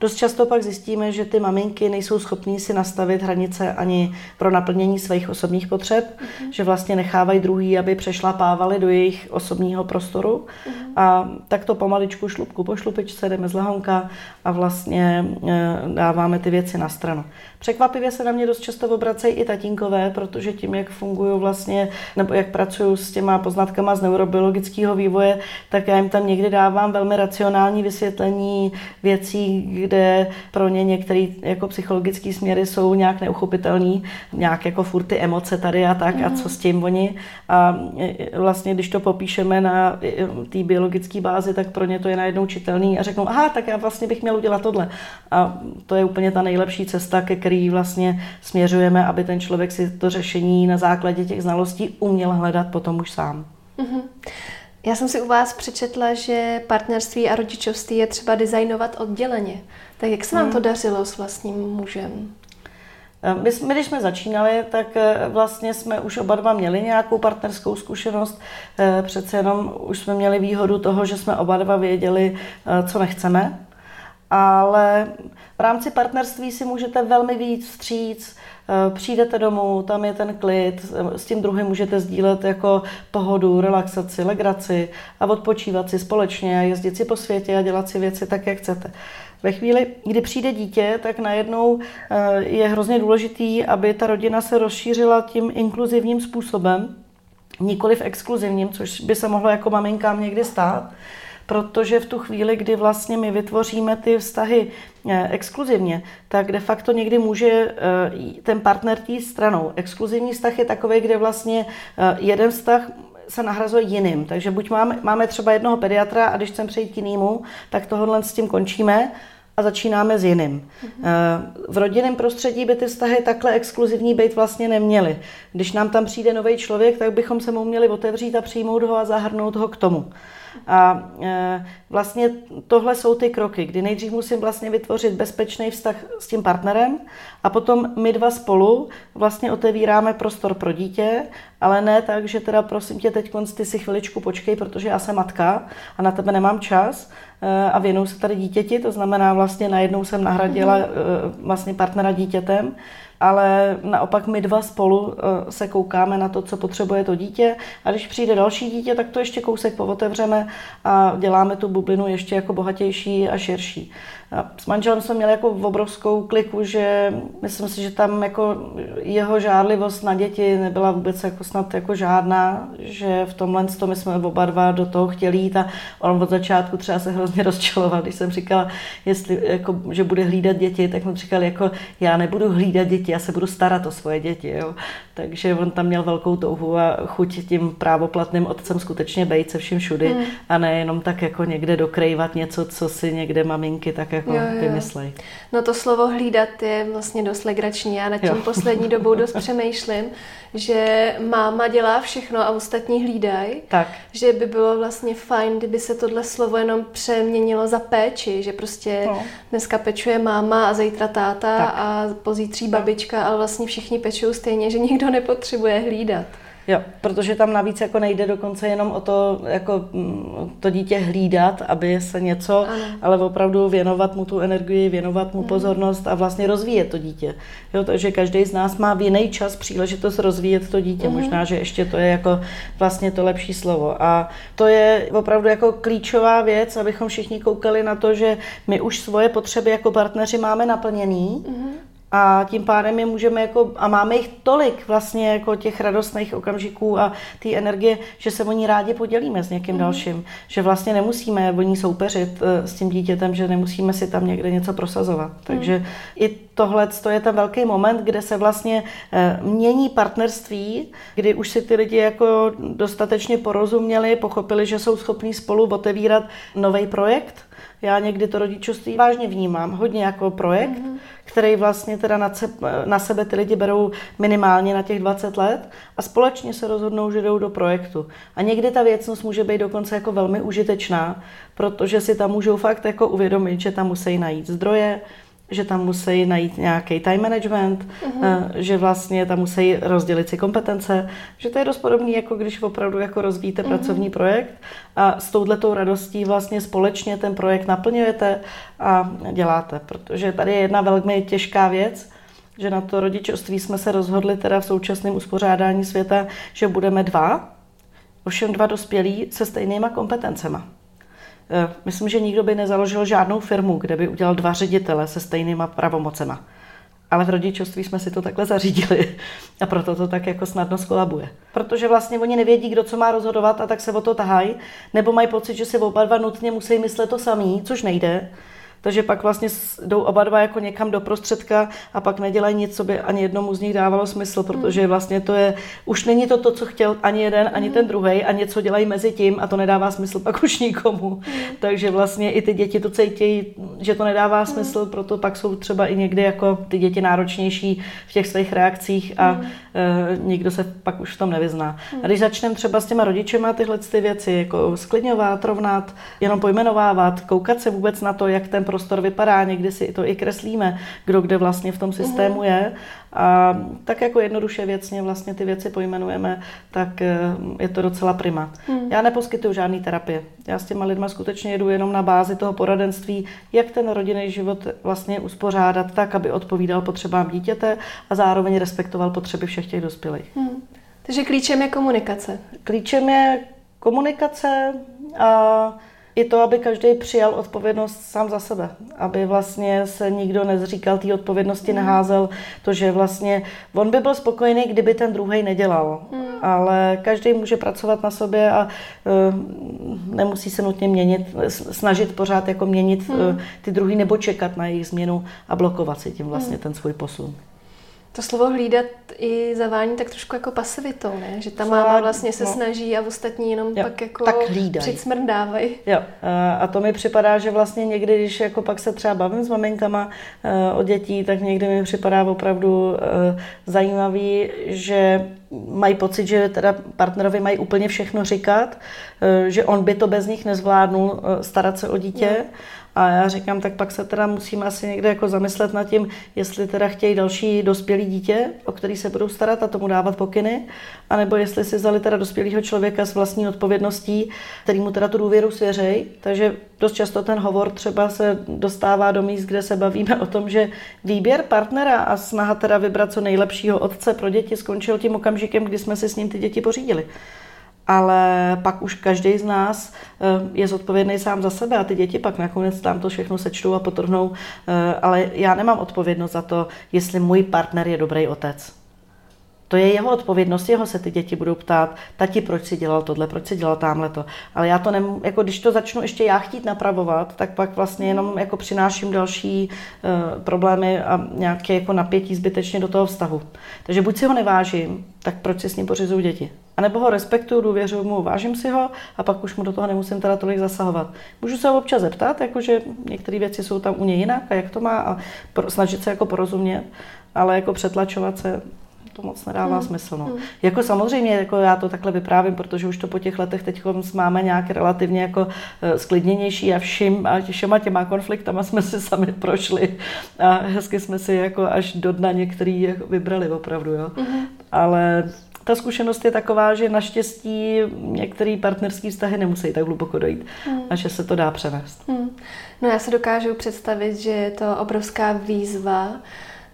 Dost často pak zjistíme, že ty maminky nejsou schopní si nastavit hranice ani pro naplnění svých osobních potřeb, mm-hmm. že vlastně nechávají druhý, aby přešlapávali do jejich osobního prostoru. Mm-hmm. A tak to pomaličku šlupku po šlupičce jdeme z lehonka a vlastně e, dáváme ty věci na stranu. Překvapivě se na mě dost často obracejí i tatínkové, protože tím, jak fungují vlastně, nebo jak pracuju s těma poznatkama z neurobiologického vývoje, tak já jim tam někdy dávám velmi racionální vysvětlení věcí, kde pro ně některé jako psychologické směry jsou nějak neuchopitelné, nějak jako furt ty emoce tady a tak, mm. a co s tím oni. A vlastně, když to popíšeme na té biologické bázi, tak pro ně to je najednou čitelný a řeknou, aha, tak já vlastně bych měl udělat tohle. A to je úplně ta nejlepší cesta, ke který vlastně směřujeme, aby ten člověk si to řešení na základě těch znalostí uměl hledat potom už sám. Mm-hmm. Já jsem si u vás přečetla, že partnerství a rodičovství je třeba designovat odděleně. Tak jak se vám hmm. to dařilo s vlastním mužem? Eh, my, jsme, když jsme začínali, tak eh, vlastně jsme už oba dva měli nějakou partnerskou zkušenost. Eh, přece jenom už jsme měli výhodu toho, že jsme oba dva věděli, co nechceme ale v rámci partnerství si můžete velmi víc vstříc, eh, přijdete domů, tam je ten klid, s tím druhým můžete sdílet jako pohodu, relaxaci, legraci a odpočívat si společně a jezdit si po světě a dělat si věci tak, jak chcete. Ve chvíli, kdy přijde dítě, tak najednou eh, je hrozně důležitý, aby ta rodina se rozšířila tím inkluzivním způsobem, nikoliv exkluzivním, což by se mohlo jako maminkám někdy stát protože v tu chvíli, kdy vlastně my vytvoříme ty vztahy eh, exkluzivně, tak de facto někdy může eh, ten partner tý stranou. Exkluzivní vztah je takový, kde vlastně eh, jeden vztah se nahrazuje jiným. Takže buď máme, máme třeba jednoho pediatra a když chceme přejít k jinému, tak tohle s tím končíme a začínáme s jiným. V rodinném prostředí by ty vztahy takhle exkluzivní být vlastně neměly. Když nám tam přijde nový člověk, tak bychom se mu měli otevřít a přijmout ho a zahrnout ho k tomu. A e, vlastně tohle jsou ty kroky, kdy nejdřív musím vlastně vytvořit bezpečný vztah s tím partnerem a potom my dva spolu vlastně otevíráme prostor pro dítě, ale ne tak, že teda prosím tě teď ty si chviličku počkej, protože já jsem matka a na tebe nemám čas a věnuju se tady dítěti, to znamená vlastně najednou jsem nahradila mm-hmm. vlastně partnera dítětem, ale naopak my dva spolu eh, se koukáme na to, co potřebuje to dítě a když přijde další dítě, tak to ještě kousek povotevřeme a děláme tu bublinu ještě jako bohatější a širší. A s manželem jsme měli jako obrovskou kliku, že myslím si, že tam jako jeho žádlivost na děti nebyla vůbec jako snad jako žádná, že v tomhle to my jsme oba dva do toho chtěli jít a on od začátku třeba se hrozně rozčiloval, když jsem říkala, jestli, jako, že bude hlídat děti, tak mu říkal, jako já nebudu hlídat děti, já se budu starat o svoje děti. Jo. Takže on tam měl velkou touhu a chuť tím právoplatným otcem skutečně bejt se vším všudy hmm. a ne jenom tak jako někde dokrejvat něco, co si někde maminky tak jako jo, jo. vymyslej. No to slovo hlídat je vlastně dost legrační. Já nad tím jo. poslední dobou dost přemýšlím, že máma dělá všechno a ostatní hlídají. Tak. Že by bylo vlastně fajn, kdyby se tohle slovo jenom přeměnilo za péči, že prostě no. dneska pečuje máma a zítra táta tak. a pozítří babička, ale vlastně všichni pečují stejně, že nikdo nepotřebuje hlídat. Jo, protože tam navíc jako nejde dokonce jenom o to, jako mm, to dítě hlídat, aby se něco, ano. ale opravdu věnovat mu tu energii, věnovat mu mhm. pozornost a vlastně rozvíjet to dítě. Jo, takže každý z nás má v jiný čas příležitost rozvíjet to dítě. Mhm. Možná, že ještě to je jako vlastně to lepší slovo. A to je opravdu jako klíčová věc, abychom všichni koukali na to, že my už svoje potřeby jako partneři máme naplněný, mhm a tím pádem je můžeme jako, a máme jich tolik vlastně jako těch radostných okamžiků a ty energie, že se o ní rádi podělíme s někým mm. dalším. Že vlastně nemusíme o ní soupeřit uh, s tím dítětem, že nemusíme si tam někde něco prosazovat. Mm. Takže i tohle to je ten velký moment, kde se vlastně uh, mění partnerství, kdy už si ty lidi jako dostatečně porozuměli, pochopili, že jsou schopní spolu otevírat nový projekt, já někdy to rodičovství vážně vnímám, hodně jako projekt, mm-hmm. Který vlastně teda na, se, na sebe ty lidi berou minimálně na těch 20 let a společně se rozhodnou, že jdou do projektu. A někdy ta věcnost může být dokonce jako velmi užitečná, protože si tam můžou fakt jako uvědomit, že tam musí najít zdroje, že tam musí najít nějaký time management, uh-huh. že vlastně tam musí rozdělit si kompetence, že to je dost podobné, jako když opravdu jako rozvíjíte uh-huh. pracovní projekt a s touhletou radostí vlastně společně ten projekt naplňujete a děláte, protože tady je jedna velmi těžká věc, že na to rodičovství jsme se rozhodli teda v současném uspořádání světa, že budeme dva, ovšem dva dospělí se stejnýma kompetencema. Eh, myslím, že nikdo by nezaložil žádnou firmu, kde by udělal dva ředitele se stejnýma pravomocema. Ale v rodičovství jsme si to takhle zařídili a proto to tak jako snadno skolabuje. Protože vlastně oni nevědí, kdo co má rozhodovat a tak se o to tahají, nebo mají pocit, že si oba dva nutně musí myslet to samý, což nejde takže pak vlastně jdou oba dva jako někam do prostředka a pak nedělají nic, co by ani jednomu z nich dávalo smysl, protože vlastně to je, už není to to, co chtěl ani jeden, ani ten druhý a něco dělají mezi tím a to nedává smysl pak už nikomu. Takže vlastně i ty děti to cítí, že to nedává smysl, proto pak jsou třeba i někdy jako ty děti náročnější v těch svých reakcích a e, nikdo se pak už v tom nevyzná. A když začneme třeba s těma rodičema tyhle ty věci, jako sklidňovat, rovnat, jenom pojmenovávat, koukat se vůbec na to, jak ten prostor vypadá, někdy si to i kreslíme, kdo kde vlastně v tom systému je. A tak jako jednoduše věcně vlastně ty věci pojmenujeme, tak eh, je to docela prima. Hmm. Já neposkytuju žádný terapie. Já s těma lidma skutečně jedu jenom na bázi toho poradenství, jak ten rodinný život vlastně uspořádat tak, aby odpovídal potřebám dítěte a zároveň respektoval potřeby všech těch dospělých. Hmm. Takže klíčem je komunikace. Klíčem je komunikace a i to, aby každý přijal odpovědnost sám za sebe. Aby vlastně se nikdo nezříkal té odpovědnosti, mm. neházel to, že vlastně on by byl spokojený, kdyby ten druhý nedělal. Mm. Ale každý může pracovat na sobě a uh, nemusí se nutně měnit, snažit pořád jako měnit mm. uh, ty druhý nebo čekat na jejich změnu a blokovat si tím vlastně mm. ten svůj posun. To slovo hlídat i zavání tak trošku jako pasivitou, ne? Že ta máma vlastně se no. snaží a ostatní jenom jo, pak jako tak přicmrdávají. Jo, a to mi připadá, že vlastně někdy, když jako pak se třeba bavím s maminkama eh, o dětí, tak někdy mi připadá opravdu eh, zajímavý, že mají pocit, že teda partnerovi mají úplně všechno říkat, eh, že on by to bez nich nezvládnul starat se o dítě. No a já říkám, tak pak se teda musíme asi někde jako zamyslet nad tím, jestli teda chtějí další dospělý dítě, o který se budou starat a tomu dávat pokyny, anebo jestli si vzali teda dospělého člověka s vlastní odpovědností, který mu teda tu důvěru svěřej. Takže dost často ten hovor třeba se dostává do míst, kde se bavíme o tom, že výběr partnera a snaha teda vybrat co nejlepšího otce pro děti skončil tím okamžikem, kdy jsme si s ním ty děti pořídili ale pak už každý z nás eh, je zodpovědný sám za sebe a ty děti pak nakonec tam to všechno sečtou a potrhnou, eh, ale já nemám odpovědnost za to, jestli můj partner je dobrý otec. To je jeho odpovědnost, jeho se ty děti budou ptát, tati, proč si dělal tohle, proč si dělal tamhle to. Ale já to nem, jako když to začnu ještě já chtít napravovat, tak pak vlastně jenom jako přináším další uh, problémy a nějaké jako napětí zbytečně do toho vztahu. Takže buď si ho nevážím, tak proč si s ním pořizuju děti? A nebo ho respektuju, důvěřuju mu, vážím si ho a pak už mu do toho nemusím teda tolik zasahovat. Můžu se ho občas zeptat, jakože některé věci jsou tam u něj jinak a jak to má a snažit se jako porozumět, ale jako přetlačovat se, to moc nedává hmm. smysl. No. Hmm. Jako samozřejmě, jako já to takhle vyprávím, protože už to po těch letech teď máme nějak relativně jako eh, sklidněnější a všim a všema těma konfliktama jsme si sami prošli a hezky jsme si jako až do dna některý vybrali opravdu, jo. Hmm. Ale ta zkušenost je taková, že naštěstí některé partnerské vztahy nemusí tak hluboko dojít hmm. a že se to dá převést. Hmm. No já se dokážu představit, že je to obrovská výzva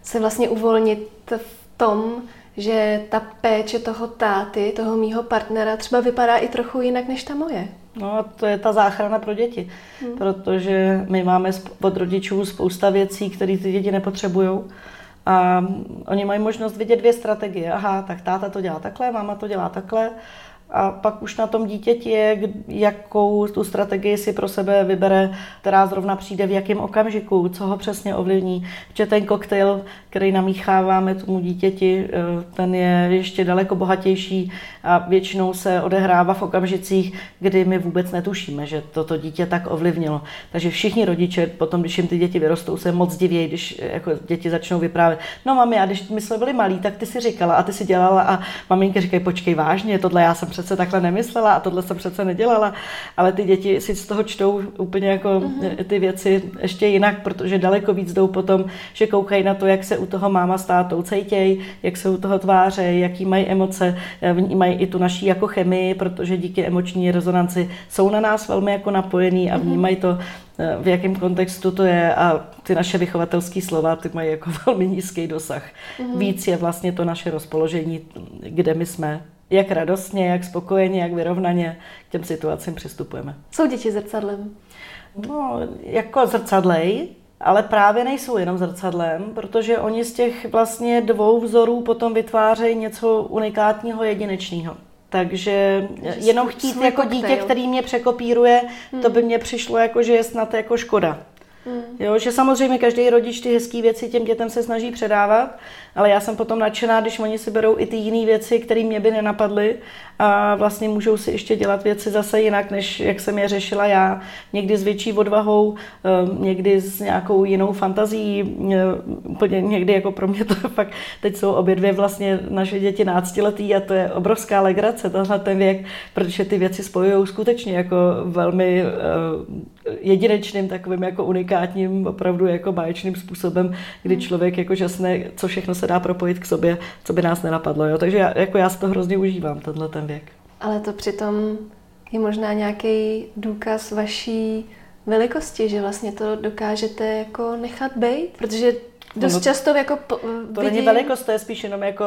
se vlastně uvolnit v tom, že ta péče toho táty, toho mýho partnera třeba vypadá i trochu jinak než ta moje. No a to je ta záchrana pro děti, hmm. protože my máme od rodičů spousta věcí, které ty děti nepotřebují a oni mají možnost vidět dvě strategie. Aha, tak táta to dělá takhle, máma to dělá takhle. A pak už na tom dítěti je, jakou tu strategii si pro sebe vybere, která zrovna přijde v jakém okamžiku, co ho přesně ovlivní. Protože ten koktejl, který namícháváme tomu dítěti, eh, ten je ještě daleko bohatější a většinou se odehrává v okamžicích, kdy my vůbec netušíme, že toto dítě tak ovlivnilo. Takže všichni rodiče potom, když jim ty děti vyrostou, se moc divějí, když jako děti začnou vyprávět. No mami, a když my jsme byli malí, tak ty si říkala a ty si dělala a maminky říkají, počkej vážně, tohle já jsem přece takhle nemyslela a tohle jsem přece nedělala, ale ty děti si z toho čtou úplně jako mm-hmm. ty věci ještě jinak, protože daleko víc jdou potom, že koukají na to, jak se u toho máma s tátou cejtěj, jak se u toho tváře, jaký mají emoce, eh, vnímají i tu naší jako chemii, protože díky emoční rezonanci jsou na nás velmi jako napojený a mhm. vnímají to, eh, v jakém kontextu to je a ty naše vychovatelské slova, ty mají jako velmi nízký dosah. Mm-hmm. Víc je vlastně to naše rozpoložení, kde my jsme jak radostně, jak spokojeně, jak vyrovnaně k těm situacím přistupujeme. Jsou děti zrcadlem? No, jako zrcadlej, ale právě nejsou jenom zrcadlem, protože oni z těch vlastně dvou vzorů potom vytvářejí něco unikátního, jedinečného. Takže jenom chtít jako dítě, který mě překopíruje, hmm. to by mě přišlo jako, že je snad jako škoda. Hmm. Jo, že samozřejmě každý rodič ty hezké věci těm dětem se snaží předávat, ale já jsem potom nadšená, když oni si berou i ty jiné věci, které mě by nenapadly a vlastně můžou si ještě dělat věci zase jinak, než jak jsem je řešila já. Někdy s větší odvahou, ehm, někdy s nějakou jinou fantazí, úplně někdy jako pro mě to fakt, teď jsou obě dvě vlastně naše děti náctiletý a to je obrovská legrace, tenhle ten věk, protože ty věci spojují skutečně jako velmi uh, jedinečným, takovým jako unikátním, opravdu jako báječným způsobem, kdy hmm. člověk jako žasne, co všechno se dá propojit k sobě, co by nás nenapadlo. Jo? Takže já, jako já si to hrozně užívám, tenhle ten věk. Ale to přitom je možná nějaký důkaz vaší velikosti, že vlastně to dokážete jako nechat být, protože Dost no, často jako po, To vidím... není velikost, to je spíš jenom jako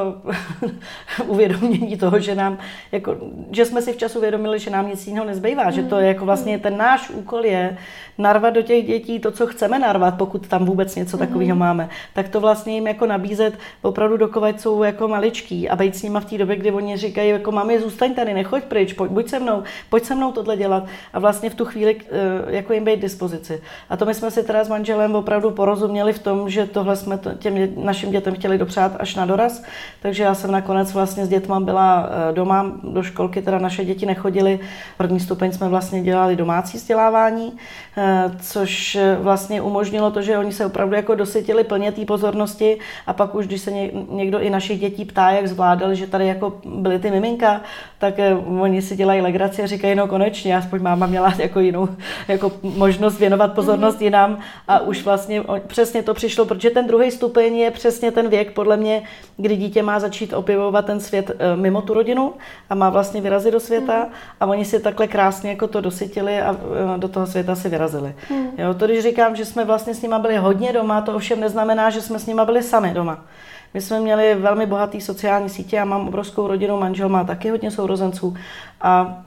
uvědomění toho, že nám, jako, že jsme si včas uvědomili, že nám nic jiného nezbývá, mm. že to je jako vlastně mm. ten náš úkol je narvat do těch dětí to, co chceme narvat, pokud tam vůbec něco mm. takového máme, tak to vlastně jim jako nabízet opravdu dokovat jsou jako maličký a být s nima v té době, kdy oni říkají jako mami, zůstaň tady, nechoď pryč, pojď, buď se mnou, pojď se mnou tohle dělat a vlastně v tu chvíli eh, jako jim být dispozici. A to my jsme si teda s manželem opravdu porozuměli v tom, že tohle jsme těm našim dětem chtěli dopřát až na doraz, takže já jsem nakonec vlastně s dětma byla eh, doma, do školky teda naše děti nechodily, první stupeň jsme vlastně dělali domácí vzdělávání, eh, což vlastně umožnilo to, že oni se opravdu jako dosytili plně té pozornosti. A pak už, když se někdo i našich dětí ptá, jak zvládali, že tady jako byly ty miminka, tak eh, oni si dělají legraci a říkají, no konečně, aspoň máma měla jako jinou jako možnost věnovat pozornost mm-hmm. jinam. A už vlastně přesně to přišlo, protože ten druhý stupeň je přesně ten věk, podle mě, kdy dítě má začít objevovat ten svět eh, mimo tu rodinu a má vlastně vyrazit do světa mm. a oni si takhle krásně jako to dosytili a eh, do toho světa si vyrazili. Mm. Jo, to když říkám, že jsme vlastně s nima byli hodně doma, to ovšem neznamená, že jsme s nima byli sami doma. My jsme měli velmi bohatý sociální sítě, já mám obrovskou rodinu, manžel má taky hodně sourozenců a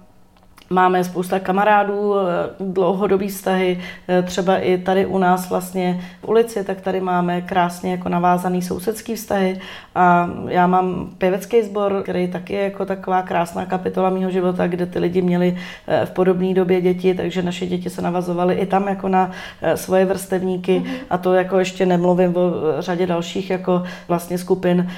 Máme spousta kamarádů, eh, dlouhodobý vztahy, eh, třeba i tady u nás vlastně v ulici, tak tady máme krásně jako navázaný sousedský vztahy a já mám pěvecký sbor, který taky je jako taková krásná kapitola mého života, kde ty lidi měli eh, v podobné době děti, takže naše děti se navazovaly i tam jako na svoje vrstevníky mm-hmm. a to jako ještě nemluvím o řadě dalších jako vlastně skupin.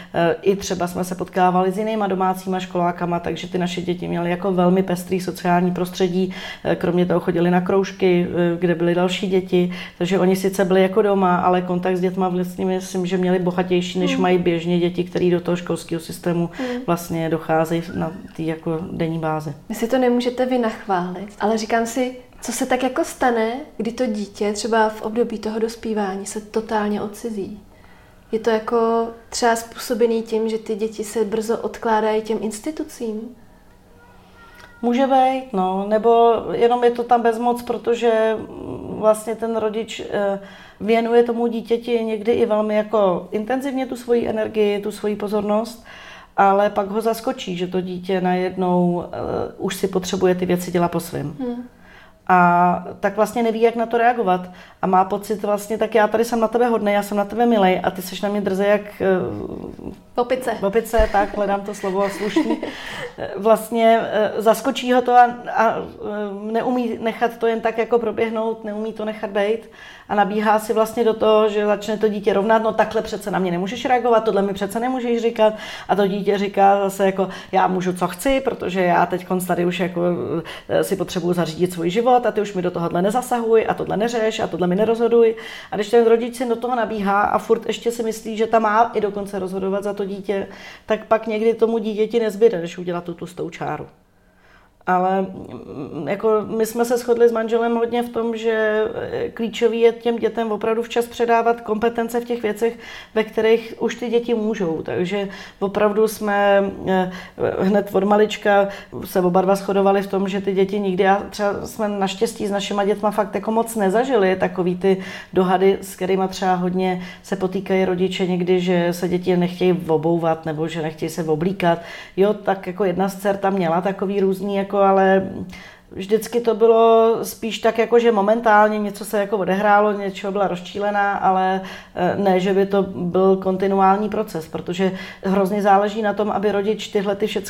I třeba jsme se potkávali s jinýma domácíma školákama, takže ty naše děti měly jako velmi pestrý sociální sociální prostředí, eh, kromě toho chodili na kroužky, eh, kde byly další děti, takže oni sice byli jako doma, ale kontakt s dětma vlastně myslím, že měli bohatější, než mm. mají běžně děti, které do toho školského systému mm. vlastně docházejí na té jako denní bázi. Vy si to nemůžete vy nachválit, ale říkám si, co se tak jako stane, kdy to dítě třeba v období toho dospívání se totálně odcizí? Je to jako třeba způsobený tím, že ty děti se brzo odkládají těm institucím? Může být, no, nebo jenom je to tam bezmoc, protože vlastně ten rodič eh, věnuje tomu dítěti někdy i velmi jako intenzivně tu svoji energii, tu svoji pozornost, ale pak ho zaskočí, že to dítě najednou uh, už si potřebuje ty věci dělat po svém. Hmm a tak vlastně neví, jak na to reagovat. A má pocit vlastně, tak já tady jsem na tebe hodný, já jsem na tebe milej a ty seš na mě drze jak... Uh, opice. Opice, tak, hledám to slovo slušný. vlastně uh, zaskočí ho to a, a uh, neumí nechat to jen tak jako proběhnout, neumí to nechat být a nabíhá si vlastně do toho, že začne to dítě rovnat, no takhle přece na mě nemůžeš reagovat, tohle mi přece nemůžeš říkat a to dítě říká zase jako já můžu co chci, protože já teď tady už jako si potřebuji zařídit svůj život a ty už mi do tohohle nezasahuj a tohle neřeš a tohle mi nerozhoduj. A když ten rodič si do toho nabíhá a furt ještě si myslí, že tam má i dokonce rozhodovat za to dítě, tak pak někdy tomu dítěti nezbyde, než udělat tu tlustou čáru. Ale mm, jako my jsme se shodli s manželem hodně v tom, že eh, klíčový je těm dětem opravdu včas předávat kompetence v těch věcech, ve kterých už ty děti můžou. Takže opravdu jsme eh, hned od malička se oba dva shodovali v tom, že ty děti nikdy, a třeba jsme naštěstí s našima dětma fakt jako moc nezažili takový ty dohady, s kterými třeba hodně se potýkají rodiče někdy, že se děti nechtějí obouvat nebo že nechtějí se oblíkat. Jo, tak jako jedna z dcer tam měla takový různý jako jako ale vždycky to bylo spíš tak, jako že momentálně něco se jako odehrálo, něčeho byla rozčílená, ale eh, ne, že by to byl kontinuální proces, protože hrozně záleží na tom, aby rodič tyhle ty všechny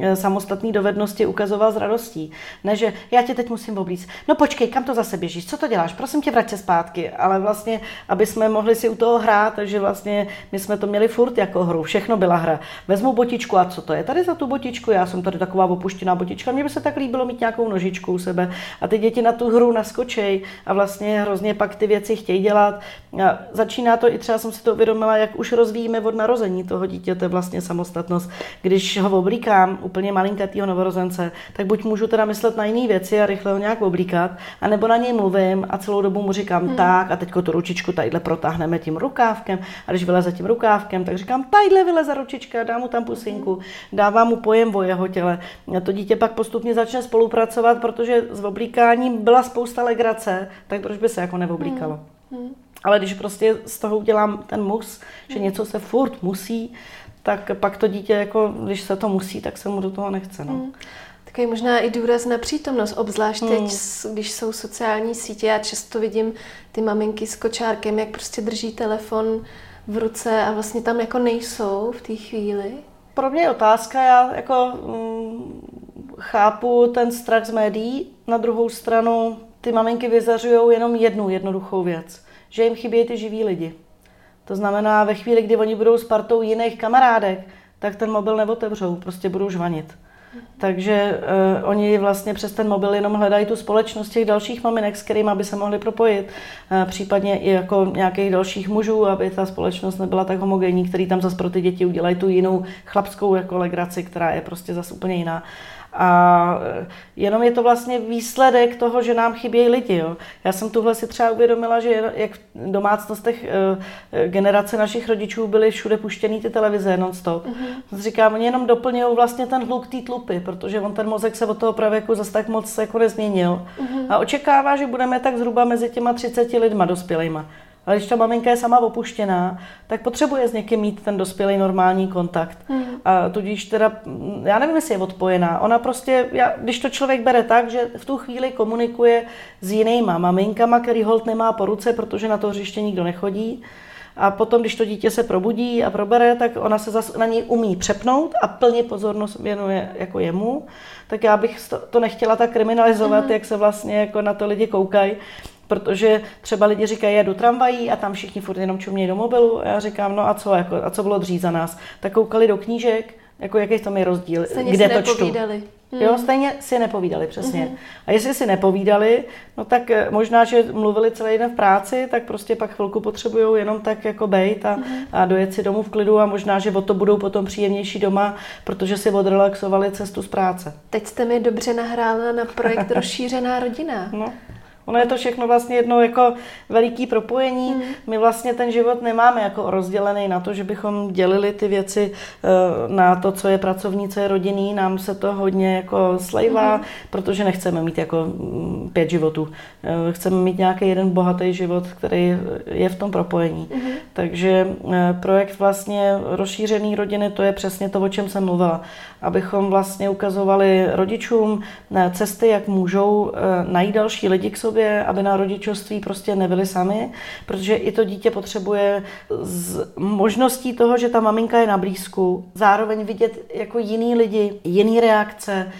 eh, samostatné dovednosti ukazoval s radostí. Ne, že já tě teď musím oblíct. No počkej, kam to zase běžíš? Co to děláš? Prosím tě, vrať se zpátky. Ale vlastně, aby jsme mohli si u toho hrát, takže vlastně my jsme to měli furt jako hru. Všechno byla hra. Vezmu botičku a co to je tady za tu botičku? Já jsem tady taková opuštěná botička. Mně by se tak líbilo mít nějakou nožičku u sebe. A ty děti na tu hru naskočej a vlastně hrozně pak ty věci chtějí dělat. A začíná to i třeba jsem si to uvědomila, jak už rozvíjíme od narození toho dítěte vlastně samostatnost. Když ho oblíkám úplně malinkatýho novorozence, tak buď můžu teda myslet na jiné věci a rychle ho nějak oblíkat, anebo na něj mluvím a celou dobu mu říkám hmm. tak a teďko tu ručičku tadyhle protáhneme tím rukávkem a když vyleze tím rukávkem, tak říkám tadyhle vyleze ručička, dám mu tam pusinku, dávám mu pojem o jeho těle. A to dítě pak postupně začne spolupracovat, protože s oblíkáním byla spousta legrace, tak proč by se jako neoblíkalo. Hmm. Hmm. Ale když prostě z toho udělám ten mus, že hmm. něco se furt musí, tak pak to dítě, jako, když se to musí, tak se mu do toho nechce. No. Hmm. Takový možná i důraz na přítomnost, obzvlášť hmm. teď, když jsou sociální sítě. Já často vidím ty maminky s kočárkem, jak prostě drží telefon v ruce a vlastně tam jako nejsou v té chvíli. Pro mě je otázka, já jako mm, chápu ten strach z médií, na druhou stranu ty maminky vyzařují jenom jednu jednoduchou věc, že jim chybějí ty živí lidi. To znamená, ve chvíli, kdy oni budou s partou jiných kamarádek, tak ten mobil neotevřou, prostě budou žvanit. Takže uh, oni vlastně přes ten mobil jenom hledají tu společnost těch dalších maminek, s kterými by se mohli propojit, uh, případně i jako nějakých dalších mužů, aby ta společnost nebyla tak homogenní, který tam zase pro ty děti udělají tu jinou chlapskou jako legraci, která je prostě zase úplně jiná. A eh, jenom je to vlastně výsledek toho, že nám chybějí lidi. Jo. Já jsem tuhle si třeba uvědomila, že jak v domácnostech eh, generace našich rodičů byly všude puštěný ty televize non-stop. Mm-hmm. Říkám, oni jenom doplňují vlastně ten hluk té tlupy, protože on ten mozek se od toho pravěku zase tak moc jako nezměnil. Mm-hmm. A očekává, že budeme tak zhruba mezi těma 30 lidma dospělejma. Ale když ta maminka je sama opuštěná, tak potřebuje s někým mít ten dospělý normální kontakt. Hmm. A tudíž teda, já nevím, jestli je odpojená. Ona prostě, já, když to člověk bere tak, že v tu chvíli komunikuje s jinýma maminkama, který hold nemá po ruce, protože na to hřiště nikdo nechodí, a potom, když to dítě se probudí a probere, tak ona se zase na něj umí přepnout a plně pozornost věnuje jako jemu. Tak já bych to nechtěla tak kriminalizovat, mm. jak se vlastně jako na to lidi koukají protože třeba lidi říkají, jedu tramvají a tam všichni furt jenom čumějí do mobilu a já říkám, no a co, jako, a co bylo dřív za nás? Tak koukali do knížek, jako jaký tam je rozdíl, Stejně kde si to čtu. Hmm. Jo, stejně si nepovídali, přesně. Hmm. A jestli si nepovídali, no tak eh, možná, že mluvili celý den v práci, tak prostě pak chvilku potřebují jenom tak jako bejt a, hmm. a dojet si domů v klidu a možná, že o to budou potom příjemnější doma, protože si odrelaxovali cestu z práce. Teď jste mi dobře nahrála na projekt Rozšířená rodina. No. Ono je to všechno vlastně jedno jako veliký propojení. Mm. My vlastně ten život nemáme jako rozdělený na to, že bychom dělili ty věci eh, na to, co je pracovní, co je rodinný. Nám se to hodně jako slejvá, mm. protože nechceme mít jako mm, pět životů. Eh, chceme mít nějaký jeden bohatý život, který je v tom propojení. Mm. Takže eh, projekt vlastně rozšířený rodiny, to je přesně to, o čem jsem mluvila. Abychom vlastně ukazovali rodičům cesty, jak můžou najít další lidi k sobě, sobě, aby na rodičovství prostě nebyli sami, protože i to dítě potřebuje z možností toho, že ta maminka je na blízku, zároveň vidět jako jiný lidi, jiný reakce,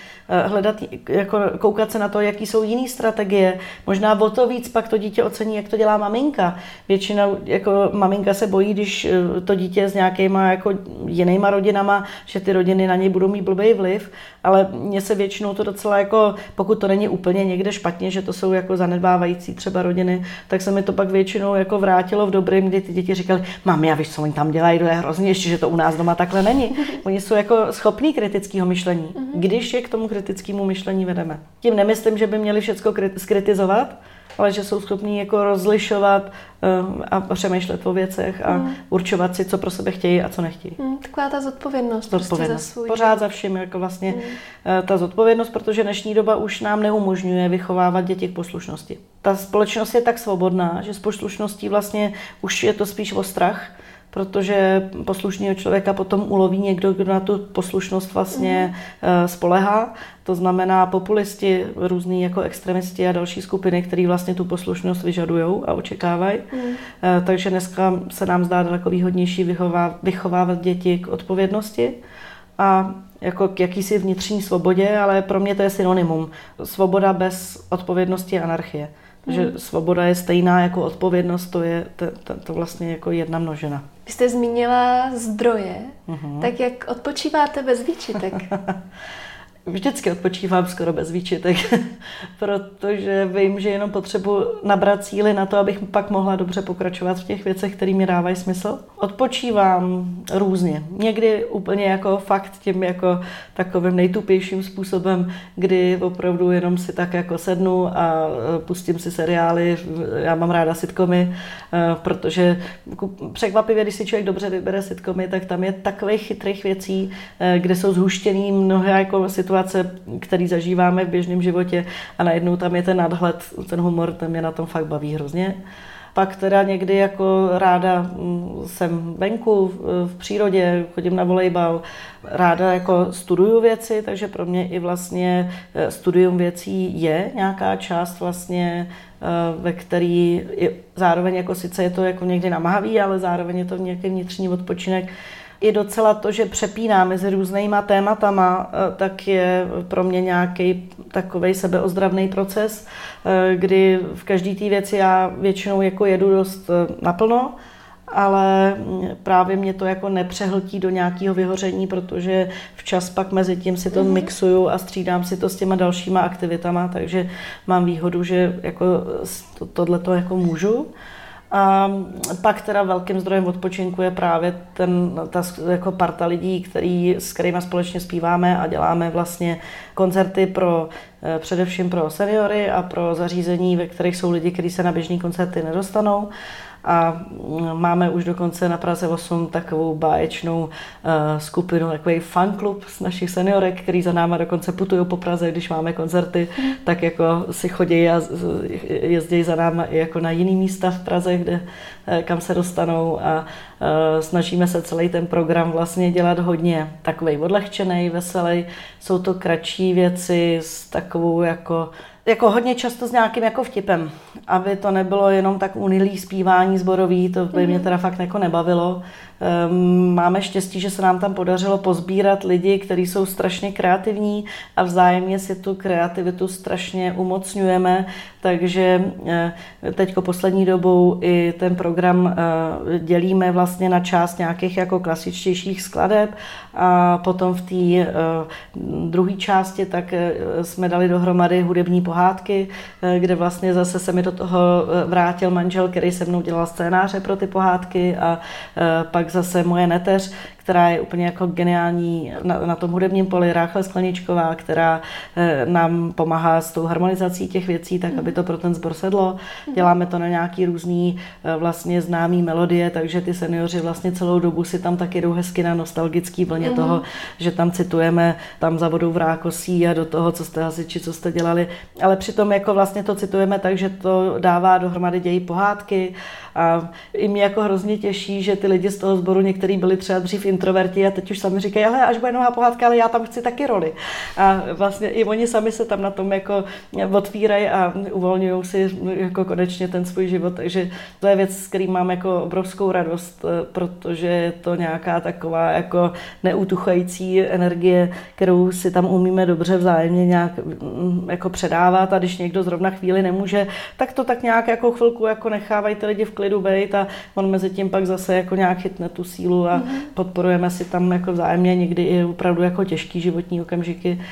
hledat, jako koukat se na to, jaký jsou jiné strategie. Možná o to víc pak to dítě ocení, jak to dělá maminka. Většinou jako maminka se bojí, když eh, to dítě s nějakýma jako jinýma rodinama, že ty rodiny na něj budou mít blbý vliv, ale mně se většinou to docela jako, pokud to není úplně někde špatně, že to jsou jako zanedbávající třeba rodiny, tak se mi to pak většinou jako vrátilo v dobrém, kdy ty děti říkali, mami, já víš, co oni tam dělají, to je hrozně, ještě, že to u nás doma takhle není. Oni jsou jako schopní kritického myšlení, mhm. když je k tomu kritickému myšlení vedeme. Tím nemyslím, že by měli všechno skritizovat, ale že jsou schopní jako rozlišovat uh, a přemýšlet o věcech a mm. určovat si, co pro sebe chtějí a co nechtějí. Mm, taková ta zodpovědnost. Zodpovědnost. Prostě za svůj Pořád za vším, jako vlastně mm. uh, ta zodpovědnost, protože dnešní doba už nám neumožňuje vychovávat děti k poslušnosti. Ta společnost je tak svobodná, že s poslušností vlastně už je to spíš o strach, protože poslušného člověka potom uloví někdo, kdo na tu poslušnost vlastně mm. spolehá. To znamená populisti, různý jako extremisti a další skupiny, které vlastně tu poslušnost vyžadují a očekávají. Mm. Takže dneska se nám zdá daleko výhodnější vychovávat děti k odpovědnosti a jako k jakýsi vnitřní svobodě, ale pro mě to je synonymum. Svoboda bez odpovědnosti je anarchie. Hmm. svoboda je stejná jako odpovědnost, to je to, to, to vlastně jako jedna množina. Vy jste zmínila zdroje, uh-huh. tak jak odpočíváte bez výčitek? vždycky odpočívám skoro bez výčitek, protože vím, že jenom potřebuji nabrat síly na to, abych pak mohla dobře pokračovat v těch věcech, které mi dávají smysl. Odpočívám různě. Někdy úplně jako fakt tím jako takovým nejtupějším způsobem, kdy opravdu jenom si tak jako sednu a e, pustím si seriály. Já mám ráda sitcomy, e, protože překvapivě, když si člověk dobře vybere sitcomy, tak tam je takových chytrých věcí, e, kde jsou zhuštěný mnohé jako situace situace, který zažíváme v běžném životě a najednou tam je ten nadhled, ten humor, ten mě na tom fakt baví hrozně. Pak teda někdy jako ráda mm, jsem venku v přírodě, chodím na volejbal, ráda jako studuju věci, takže pro mě i vlastně eh, studium věcí je nějaká část vlastně, eh, ve který zároveň jako sice je to jako někdy namahavý, ale zároveň je to nějaký vnitřní odpočinek, i docela to, že přepíná mezi různýma tématama, eh, tak je pro mě nějaký takový sebeozdravný proces, eh, kdy v každé té věci já většinou jako jedu dost eh, naplno, ale mm, právě mě to jako nepřehltí do nějakého vyhoření, protože včas pak mezi tím si to mm-hmm. mixuju a střídám si to s těma dalšíma aktivitama, takže mám výhodu, že jako to, tohle to jako můžu. A pak teda velkým zdrojem odpočinku je právě ten, ta jako parta lidí, který, s kterými společně zpíváme a děláme vlastně koncerty pro eh, především pro seniory a pro zařízení, ve kterých jsou lidi, kteří se na běžní koncerty nedostanou a mm, máme už dokonce na Praze 8 takovou báječnou uh, skupinu, takový fanklub z našich seniorek, který za náma dokonce putují po Praze, když máme koncerty, mm. tak jako si chodí a jezdí za náma i jako na jiný místa v Praze, kde, uh, kam se dostanou a uh, snažíme se celý ten program vlastně dělat hodně takový odlehčený, veselý. Jsou to kratší věci s takovou jako jako hodně často s nějakým jako vtipem, aby to nebylo jenom tak unilý zpívání zborový, to by mě mhm. teda fakt jako nebavilo. Ehm, máme štěstí, že se nám tam podařilo pozbírat lidi, kteří jsou strašně kreativní a vzájemně si tu kreativitu strašně umocňujeme, takže eh, teďko poslední dobou i ten program eh, dělíme vlastně na část nějakých jako klasičtějších skladeb a potom v té eh, druhé části tak jsme dali dohromady hudební pohádky, kde vlastně zase se mi do toho vrátil manžel, který se mnou dělal scénáře pro ty pohádky a pak zase moje neteř, která je úplně jako geniální na, na tom hudebním poli, Ráchle Skleničková, která eh, nám pomáhá s tou harmonizací těch věcí, tak aby to pro ten sbor sedlo. Děláme to na nějaký různý eh, vlastně známý melodie, takže ty seniori vlastně celou dobu si tam taky jdou hezky na nostalgický vlně mm-hmm. toho, že tam citujeme tam za vodou v rákosí a do toho, co jste hasiči, co jste dělali, ale přitom jako vlastně to citujeme tak, že to dává dohromady dějí pohádky a i mě jako hrozně těší, že ty lidi z toho sboru, některý byli třeba dřív introverti a teď už sami říkají, ale až bude nová pohádka, ale já tam chci taky roli. A vlastně i oni sami se tam na tom jako otvírají a uvolňují si jako konečně ten svůj život, takže to je věc, s kterým mám jako obrovskou radost, protože je to nějaká taková jako neutuchající energie, kterou si tam umíme dobře vzájemně nějak mm, jako předávat a když někdo zrovna chvíli nemůže, tak to tak nějak jako chvilku jako nechávají ty lidi v klidu být a on mezi tím pak zase jako nějak chytne tu sílu a mm-hmm. Podporujeme si tam jako vzájemně někdy i opravdu jako těžký životní okamžiky.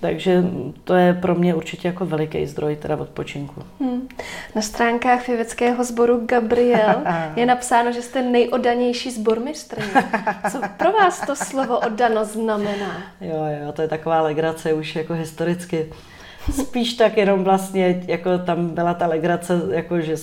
Takže to je pro mě určitě jako veliký zdroj teda odpočinku. Hmm. Na stránkách pěveckého sboru Gabriel je napsáno, že jste nejodanější sbormistrně. Co pro vás to slovo oddanost znamená? Jo, jo, to je taková legrace už jako historicky. Spíš tak jenom vlastně, jako tam byla ta legrace, jako že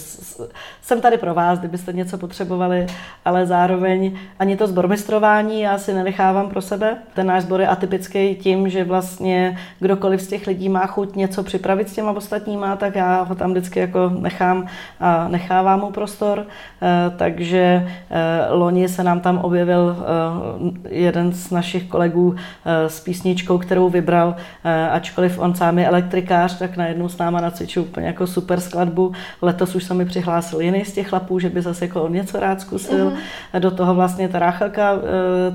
jsem tady pro vás, kdybyste něco potřebovali, ale zároveň ani to zbormistrování já si nenechávám pro sebe. Ten náš sbor je atypický tím, že vlastně kdokoliv z těch lidí má chuť něco připravit s těma ostatníma, tak já ho tam vždycky jako nechám a nechávám mu prostor. Eh, takže eh, loni se nám tam objevil eh, jeden z našich kolegů s písničkou, kterou vybral, ačkoliv on sám je elektrikář, tak najednou s náma nacvičil úplně jako super skladbu. Letos už se mi přihlásil jiný z těch chlapů, že by zase jako on něco rád zkusil. Mm-hmm. Do toho vlastně ta Ráchelka,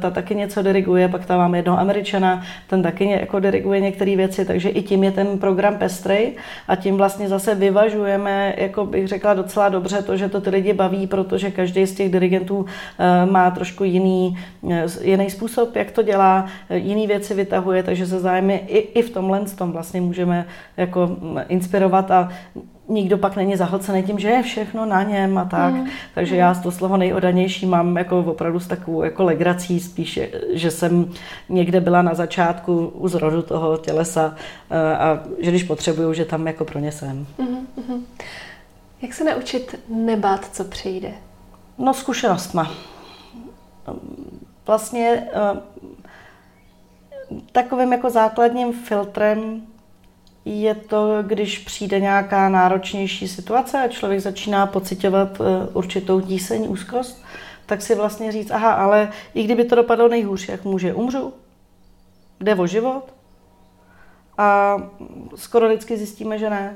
ta taky něco diriguje, pak tam máme jednoho Američana, ten taky jako diriguje některé věci, takže i tím je ten program pestrej a tím vlastně zase vyvažujeme, jako bych řekla docela dobře to, že to ty lidi baví, protože každý z těch dirigentů eh, má trošku jiný, eh, jiný způsob, jak to dělá, eh, jiný věci vytahuje, takže se zájmy i, i v tomhle tom vlastně můžeme jako mm, inspirovat a nikdo pak není zahlcený tím, že je všechno na něm a tak. Mm. Takže já to slovo nejodanější mám jako opravdu s takovou jako legrací spíš, že jsem někde byla na začátku u zrodu toho tělesa a že když potřebuju, že tam jako pro ně jsem. Mm-hmm. Jak se naučit nebát, co přijde? No zkušenostma. Vlastně eh, takovým jako základním filtrem je to, když přijde nějaká náročnější situace a člověk začíná pocitovat eh, určitou tíseň, úzkost, tak si vlastně říct, aha, ale i kdyby to dopadlo nejhůř, jak může, umřu? Jde o život? A skoro vždycky zjistíme, že ne.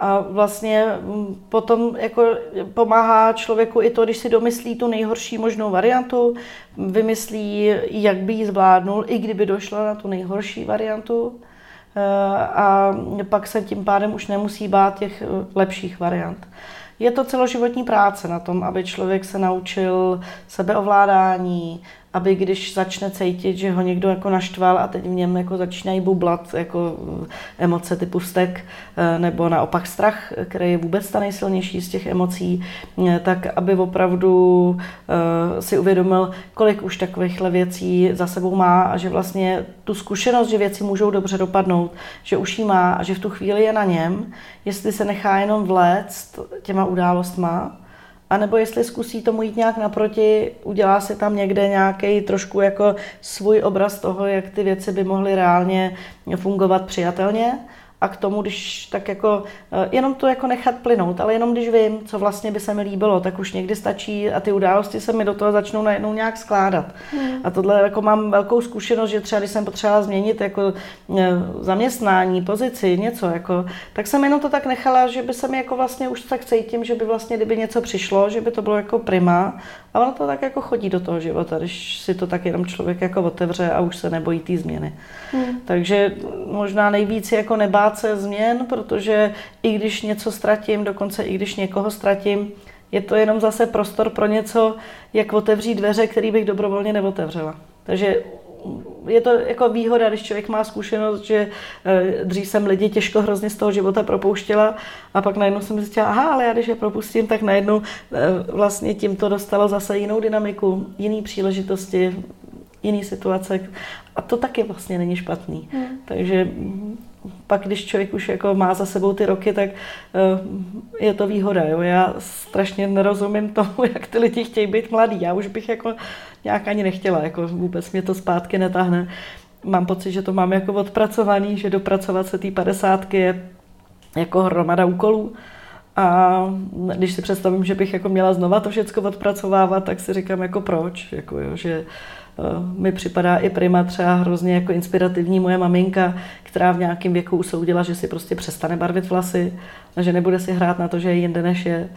A vlastně mm, potom jako pomáhá člověku i to, když si domyslí tu nejhorší možnou variantu, vymyslí, jak by ji zvládnul, i kdyby došla na tu nejhorší variantu. Eh, a pak se tím pádem už nemusí bát těch eh, lepších variant. Je to celoživotní práce na tom, aby člověk se naučil sebeovládání, aby když začne cítit, že ho někdo jako naštval a teď v něm jako začínají bublat jako emoce typu vztek eh, nebo naopak strach, který je vůbec ta nejsilnější z těch emocí, eh, tak aby opravdu eh, si uvědomil, kolik už takovýchhle věcí za sebou má a že vlastně tu zkušenost, že věci můžou dobře dopadnout, že už ji má a že v tu chvíli je na něm, jestli se nechá jenom vléct těma událostma, a nebo jestli zkusí tomu jít nějak naproti, udělá si tam někde nějaký trošku jako svůj obraz toho, jak ty věci by mohly reálně fungovat přijatelně a k tomu, když tak jako, eh, jenom to jako nechat plynout, ale jenom když vím, co vlastně by se mi líbilo, tak už někdy stačí a ty události se mi do toho začnou najednou nějak skládat. Hmm. A tohle jako mám velkou zkušenost, že třeba když jsem potřebovala změnit jako eh, zaměstnání, pozici, něco, jako, tak jsem jenom to tak nechala, že by se mi jako vlastně už tak cítím, že by vlastně, kdyby něco přišlo, že by to bylo jako prima a ono to tak jako chodí do toho života, když si to tak jenom člověk jako otevře a už se nebojí té změny. Hmm. Takže možná nejvíc jako nebát se změn, protože i když něco ztratím, dokonce i když někoho ztratím, je to jenom zase prostor pro něco, jak otevřít dveře, který bych dobrovolně neotevřela. Takže je to jako výhoda, když člověk má zkušenost, že eh, dřív jsem lidi těžko hrozně z toho života propouštěla a pak najednou jsem zjistila, aha, ale já když je propustím, tak najednou eh, vlastně tím to dostalo zase jinou dynamiku, jiný příležitosti, jiný situace a to taky vlastně není špatný. Hmm. Takže pak, když člověk už jako má za sebou ty roky, tak uh, je to výhoda. Jo? Já strašně nerozumím tomu, jak ty lidi chtějí být mladí. Já už bych jako nějak ani nechtěla, jako vůbec mě to zpátky netáhne. Mám pocit, že to mám jako odpracovaný, že dopracovat se té padesátky je jako hromada úkolů. A když si představím, že bych jako měla znova to všechno odpracovávat, tak si říkám jako proč, jako jo, že Eh, mi připadá i prima třeba hrozně jako inspirativní moje maminka, která v nějakém věku usoudila, že si prostě přestane barvit vlasy a že nebude si hrát na to, že je jinde než je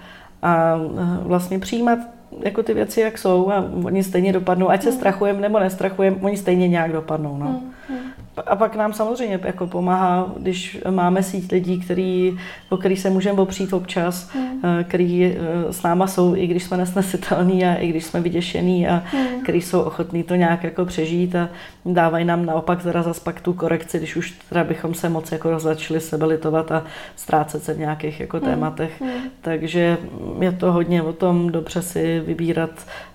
a eh, vlastně přijímat jako ty věci, jak jsou a oni stejně dopadnou, ať se hmm. strachujeme nebo nestrachujeme, oni stejně nějak dopadnou. No. Hmm, hmm. A pak nám samozřejmě jako pomáhá, když máme síť lidí, který, o který se můžeme opřít občas, mm. který eh, s náma jsou, i když jsme nesnesitelní a i když jsme vyděšení a mm. který jsou ochotní to nějak jako přežít a dávají nám naopak teda zase pak tu korekci, když už teda bychom se moc jako začali sebelitovat a ztrácet se v nějakých jako mm. tématech. Mm. Takže je to hodně o tom dobře si vybírat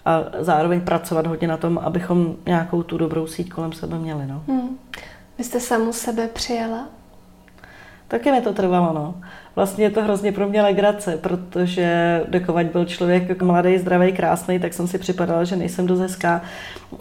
a zároveň pracovat hodně na tom, abychom nějakou tu dobrou síť kolem sebe měli. No. Mm. Vy jste samu sebe přijala? Taky mi to trvalo, no. Vlastně je to hrozně pro mě legrace, protože dokovať byl člověk mladý, zdravý, krásný, tak jsem si připadala, že nejsem dost hezká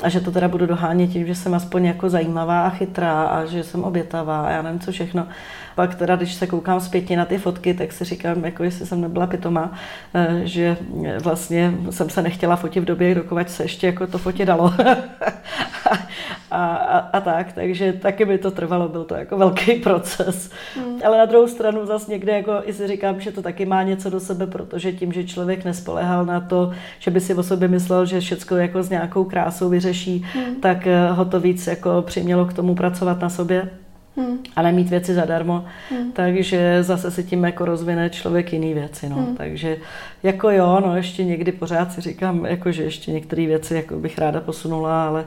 a že to teda budu dohánět tím, že jsem aspoň jako zajímavá a chytrá a že jsem obětavá a já nevím co všechno. Pak teda, když se koukám zpětně na ty fotky, tak si říkám, jako jestli jsem nebyla pitoma, eh, že vlastně jsem se nechtěla fotit v době, dokud se ještě jako to fotě dalo. a, a, a, tak, takže taky mi to trvalo, byl to jako velký proces. Hmm. Ale na druhou stranu zase někde jako i si říkám, že to taky má něco do sebe, protože tím, že člověk nespolehal na to, že by si o sobě myslel, že všechno jako s nějakou krásou vyřeší, hmm. tak eh, ho to víc jako přimělo k tomu pracovat na sobě hmm. a nemít věci zadarmo, hmm. takže zase si tím jako rozvine člověk jiný věci, no. Hmm. Takže jako jo, no ještě někdy pořád si říkám, jako že ještě některé věci jako bych ráda posunula, ale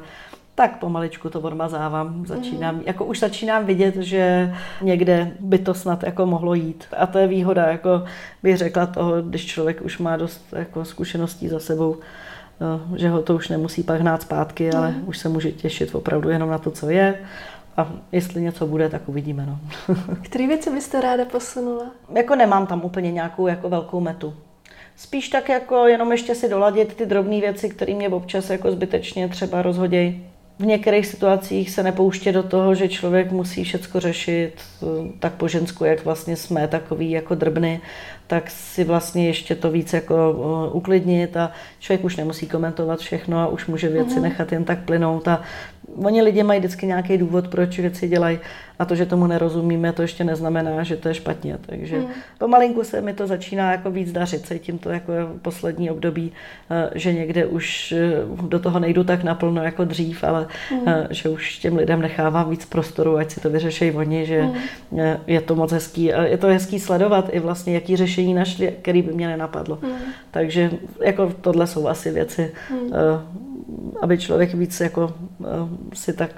tak pomaličku to odmazávám. Začínám, mm. jako už začínám vidět, že někde by to snad jako mohlo jít. A to je výhoda, jako bych řekla toho, když člověk už má dost jako zkušeností za sebou, no, že ho to už nemusí pak hnát zpátky, ale mhm. už se může těšit opravdu jenom na to, co je a jestli něco bude, tak uvidíme. No. Které věci byste ráda posunula? Jako nemám tam úplně nějakou jako velkou metu. Spíš tak jako jenom ještě si doladit ty drobné věci, které mě občas jako zbytečně třeba rozhodějí. V některých situacích se nepouště do toho, že člověk musí všecko řešit tak po žensku, jak vlastně jsme, takový jako drbny, tak si vlastně ještě to víc jako uklidnit a člověk už nemusí komentovat všechno a už může věci mm-hmm. nechat jen tak plynout a oni lidi mají vždycky nějaký důvod, proč věci dělají a to, že tomu nerozumíme, to ještě neznamená, že to je špatně. Takže mm. pomalinku se mi to začíná jako víc dařit, cítím to jako poslední období, eh, že někde už eh, do toho nejdu tak naplno jako dřív, ale mm. že už těm lidem nechávám víc prostoru, ať si to vyřešejí oni, že mm. je to moc hezký. Je to hezký sledovat i vlastně, jaký řešení našli, který by mě nenapadlo. Mm. Takže jako tohle jsou asi věci, mm aby člověk víc jako eh, si tak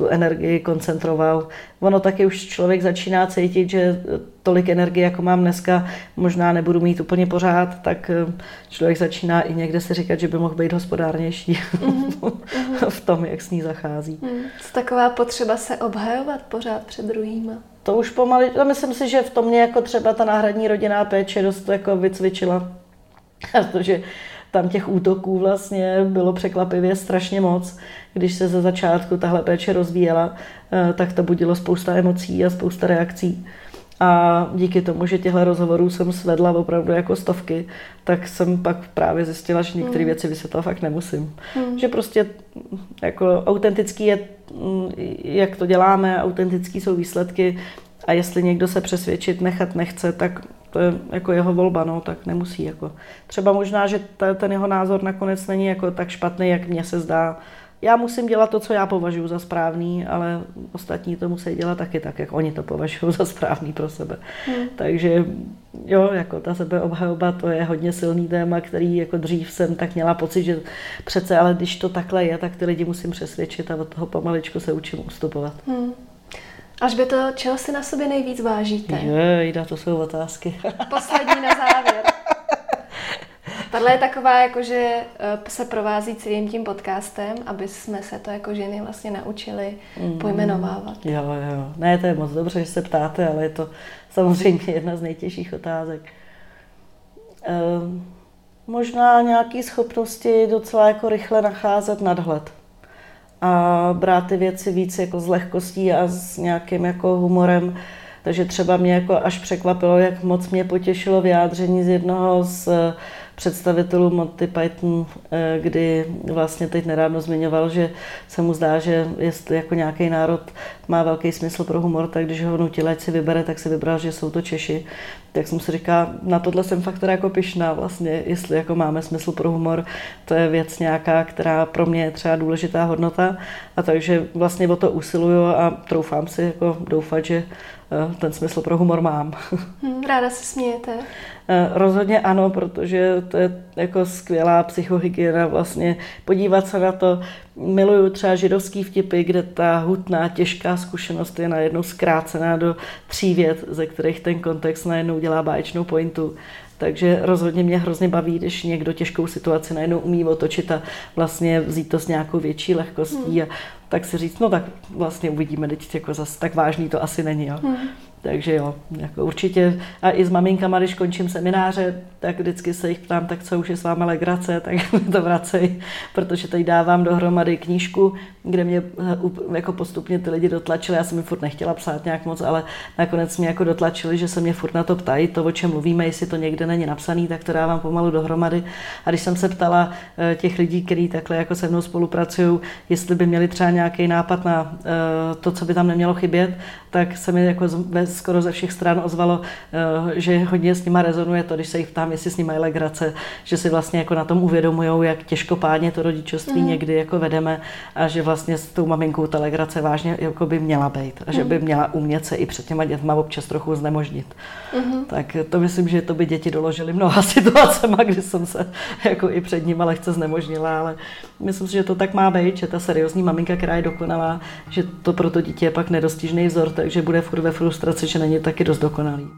tu energii koncentroval. Ono taky už člověk začíná cítit, že tolik energie, jako mám dneska, možná nebudu mít úplně pořád, tak eh, člověk začíná i někde si říkat, že by mohl být hospodárnější mm-hmm. v tom, jak s ní zachází. Mm. Taková potřeba se obhajovat pořád před druhýma. To už pomalu, to myslím si, že v tom mě jako třeba ta náhradní rodinná péče dost jako vycvičila. Protože tam těch útoků vlastně bylo překvapivě strašně moc. Když se ze začátku tahle péče rozvíjela, eh, tak to budilo spousta emocí a spousta reakcí. A díky tomu, že těchto rozhovorů jsem svedla opravdu jako stovky, tak jsem pak právě zjistila, že některé mm. věci vysvětlovat fakt nemusím. Mm. Že prostě jako autentický je, mm, jak to děláme, autentický jsou výsledky a jestli někdo se přesvědčit nechat nechce, tak to je jako jeho volba, no, tak nemusí. Jako. Třeba možná, že ta, ten jeho názor nakonec není jako tak špatný, jak mně se zdá. Já musím dělat to, co já považuji za správný, ale ostatní to musí dělat taky tak, jak oni to považují za správný pro sebe. Hmm. Takže jo, jako ta sebeobhajoba, to je hodně silný téma, který jako dřív jsem tak měla pocit, že přece, ale když to takhle je, tak ty lidi musím přesvědčit a od toho pomaličku se učím ustupovat. Hmm. Až by to, čeho si na sobě nejvíc vážíte? Jejda, to jsou otázky. Poslední na závěr. Tahle je taková, jako že eh, se provází celým tím podcastem, aby jsme se to jako ženy vlastně naučili mm. pojmenovávat. Jo, jo. Ne, to je moc dobře, že se ptáte, ale je to samozřejmě jedna z nejtěžších otázek. Ehm, možná nějaké schopnosti docela jako rychle nacházet nadhled a brát ty věci víc jako s lehkostí a s nějakým jako humorem. Takže třeba mě jako až překvapilo, jak moc mě potěšilo vyjádření z jednoho z představitelů Monty Python, eh, kdy vlastně teď nedávno zmiňoval, že se mu zdá, že jestli jako nějaký národ má velký smysl pro humor, tak když ho nutil, ať si vybere, tak si vybral, že jsou to Češi. Tak jsem si říkal, na tohle jsem fakt teda jako pišná vlastně, jestli jako máme smysl pro humor, to je věc nějaká, která pro mě je třeba důležitá hodnota a takže vlastně o to usiluju a troufám si jako doufat, že eh, ten smysl pro humor mám. Hm, ráda se smějete. Eh, rozhodně ano, protože to je jako skvělá psychohygiena vlastně podívat se na to. Miluju třeba židovský vtipy, kde ta hutná, těžká zkušenost je najednou zkrácená do tří vět, ze kterých ten kontext najednou dělá báječnou pointu. Takže rozhodně mě hrozně baví, když někdo těžkou situaci najednou umí otočit a vlastně vzít to s nějakou větší lehkostí hmm. a tak si říct, no tak vlastně uvidíme, teď jako zase tak vážný to asi není. Jo. Hmm. Takže jo, jako určitě. A i s maminkama, když končím semináře, tak vždycky se jich ptám, tak co už je s vámi legrace, tak to vracej, protože teď dávám dohromady knížku, kde mě eh, jako postupně ty lidi dotlačili. Já jsem mi furt nechtěla psát nějak moc, ale nakonec mě jako dotlačili, že se mě furt na to ptají, to, o čem mluvíme, jestli to někde není napsaný, tak to dávám pomalu dohromady. A když jsem se ptala eh, těch lidí, kteří takhle jako se mnou spolupracují, jestli by měli třeba nějaký nápad na eh, to, co by tam nemělo chybět, tak se mi jako skoro ze všech stran ozvalo, eh, že hodně s nima rezonuje to, když se jich ptám, jestli s nimi je legrace, že si vlastně jako na tom uvědomují, jak těžkopádně to rodičovství mm. někdy jako vedeme a že vlastně s tou maminkou ta legrace vážně jako by měla být a že by mhm. měla umět se i před těma dětma občas trochu znemožnit. Mm. Tak to myslím, že to by děti doložily mnoha situacemi, kdy jsem se jako i před nimi lehce znemožnila, ale myslím si, že to tak má být, že ta seriózní maminka, která je dokonalá, že to pro to dítě je pak nedostižný vzor, takže bude furt ve frustraci, že není taky dost dokonalý.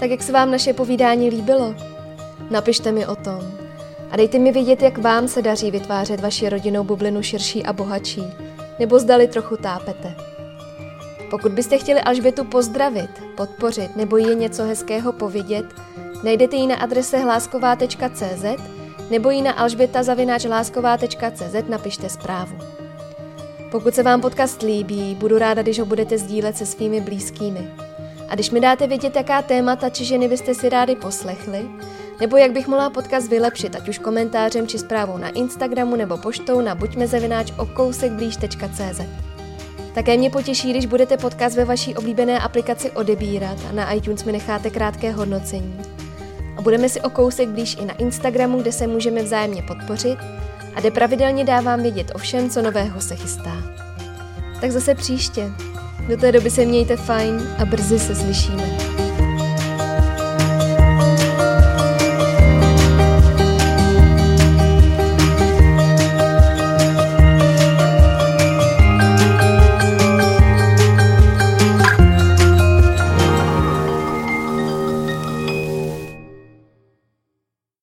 Tak jak se vám naše povídání líbilo? Napište mi o tom. A dejte mi vědět, jak vám se daří vytvářet vaši rodinnou bublinu širší a bohatší, nebo zdali trochu tápete. Pokud byste chtěli Alžbětu pozdravit, podpořit nebo jí něco hezkého povědět, najdete ji na adrese hlásková.cz nebo ji na alžběta.cz napište zprávu. Pokud se vám podcast líbí, budu ráda, když ho budete sdílet se svými blízkými. A když mi dáte vědět, jaká témata či ženy byste si rádi poslechli, nebo jak bych mohla podcast vylepšit, ať už komentářem či zprávou na Instagramu nebo poštou na buďmezavináč okousekblíž.cz. Také mě potěší, když budete podcast ve vaší oblíbené aplikaci odebírat a na iTunes mi necháte krátké hodnocení. A budeme si o kousek blíž i na Instagramu, kde se můžeme vzájemně podpořit a kde pravidelně dávám vědět o všem, co nového se chystá. Tak zase příště. Do té doby se mějte fajn a brzy se slyšíme.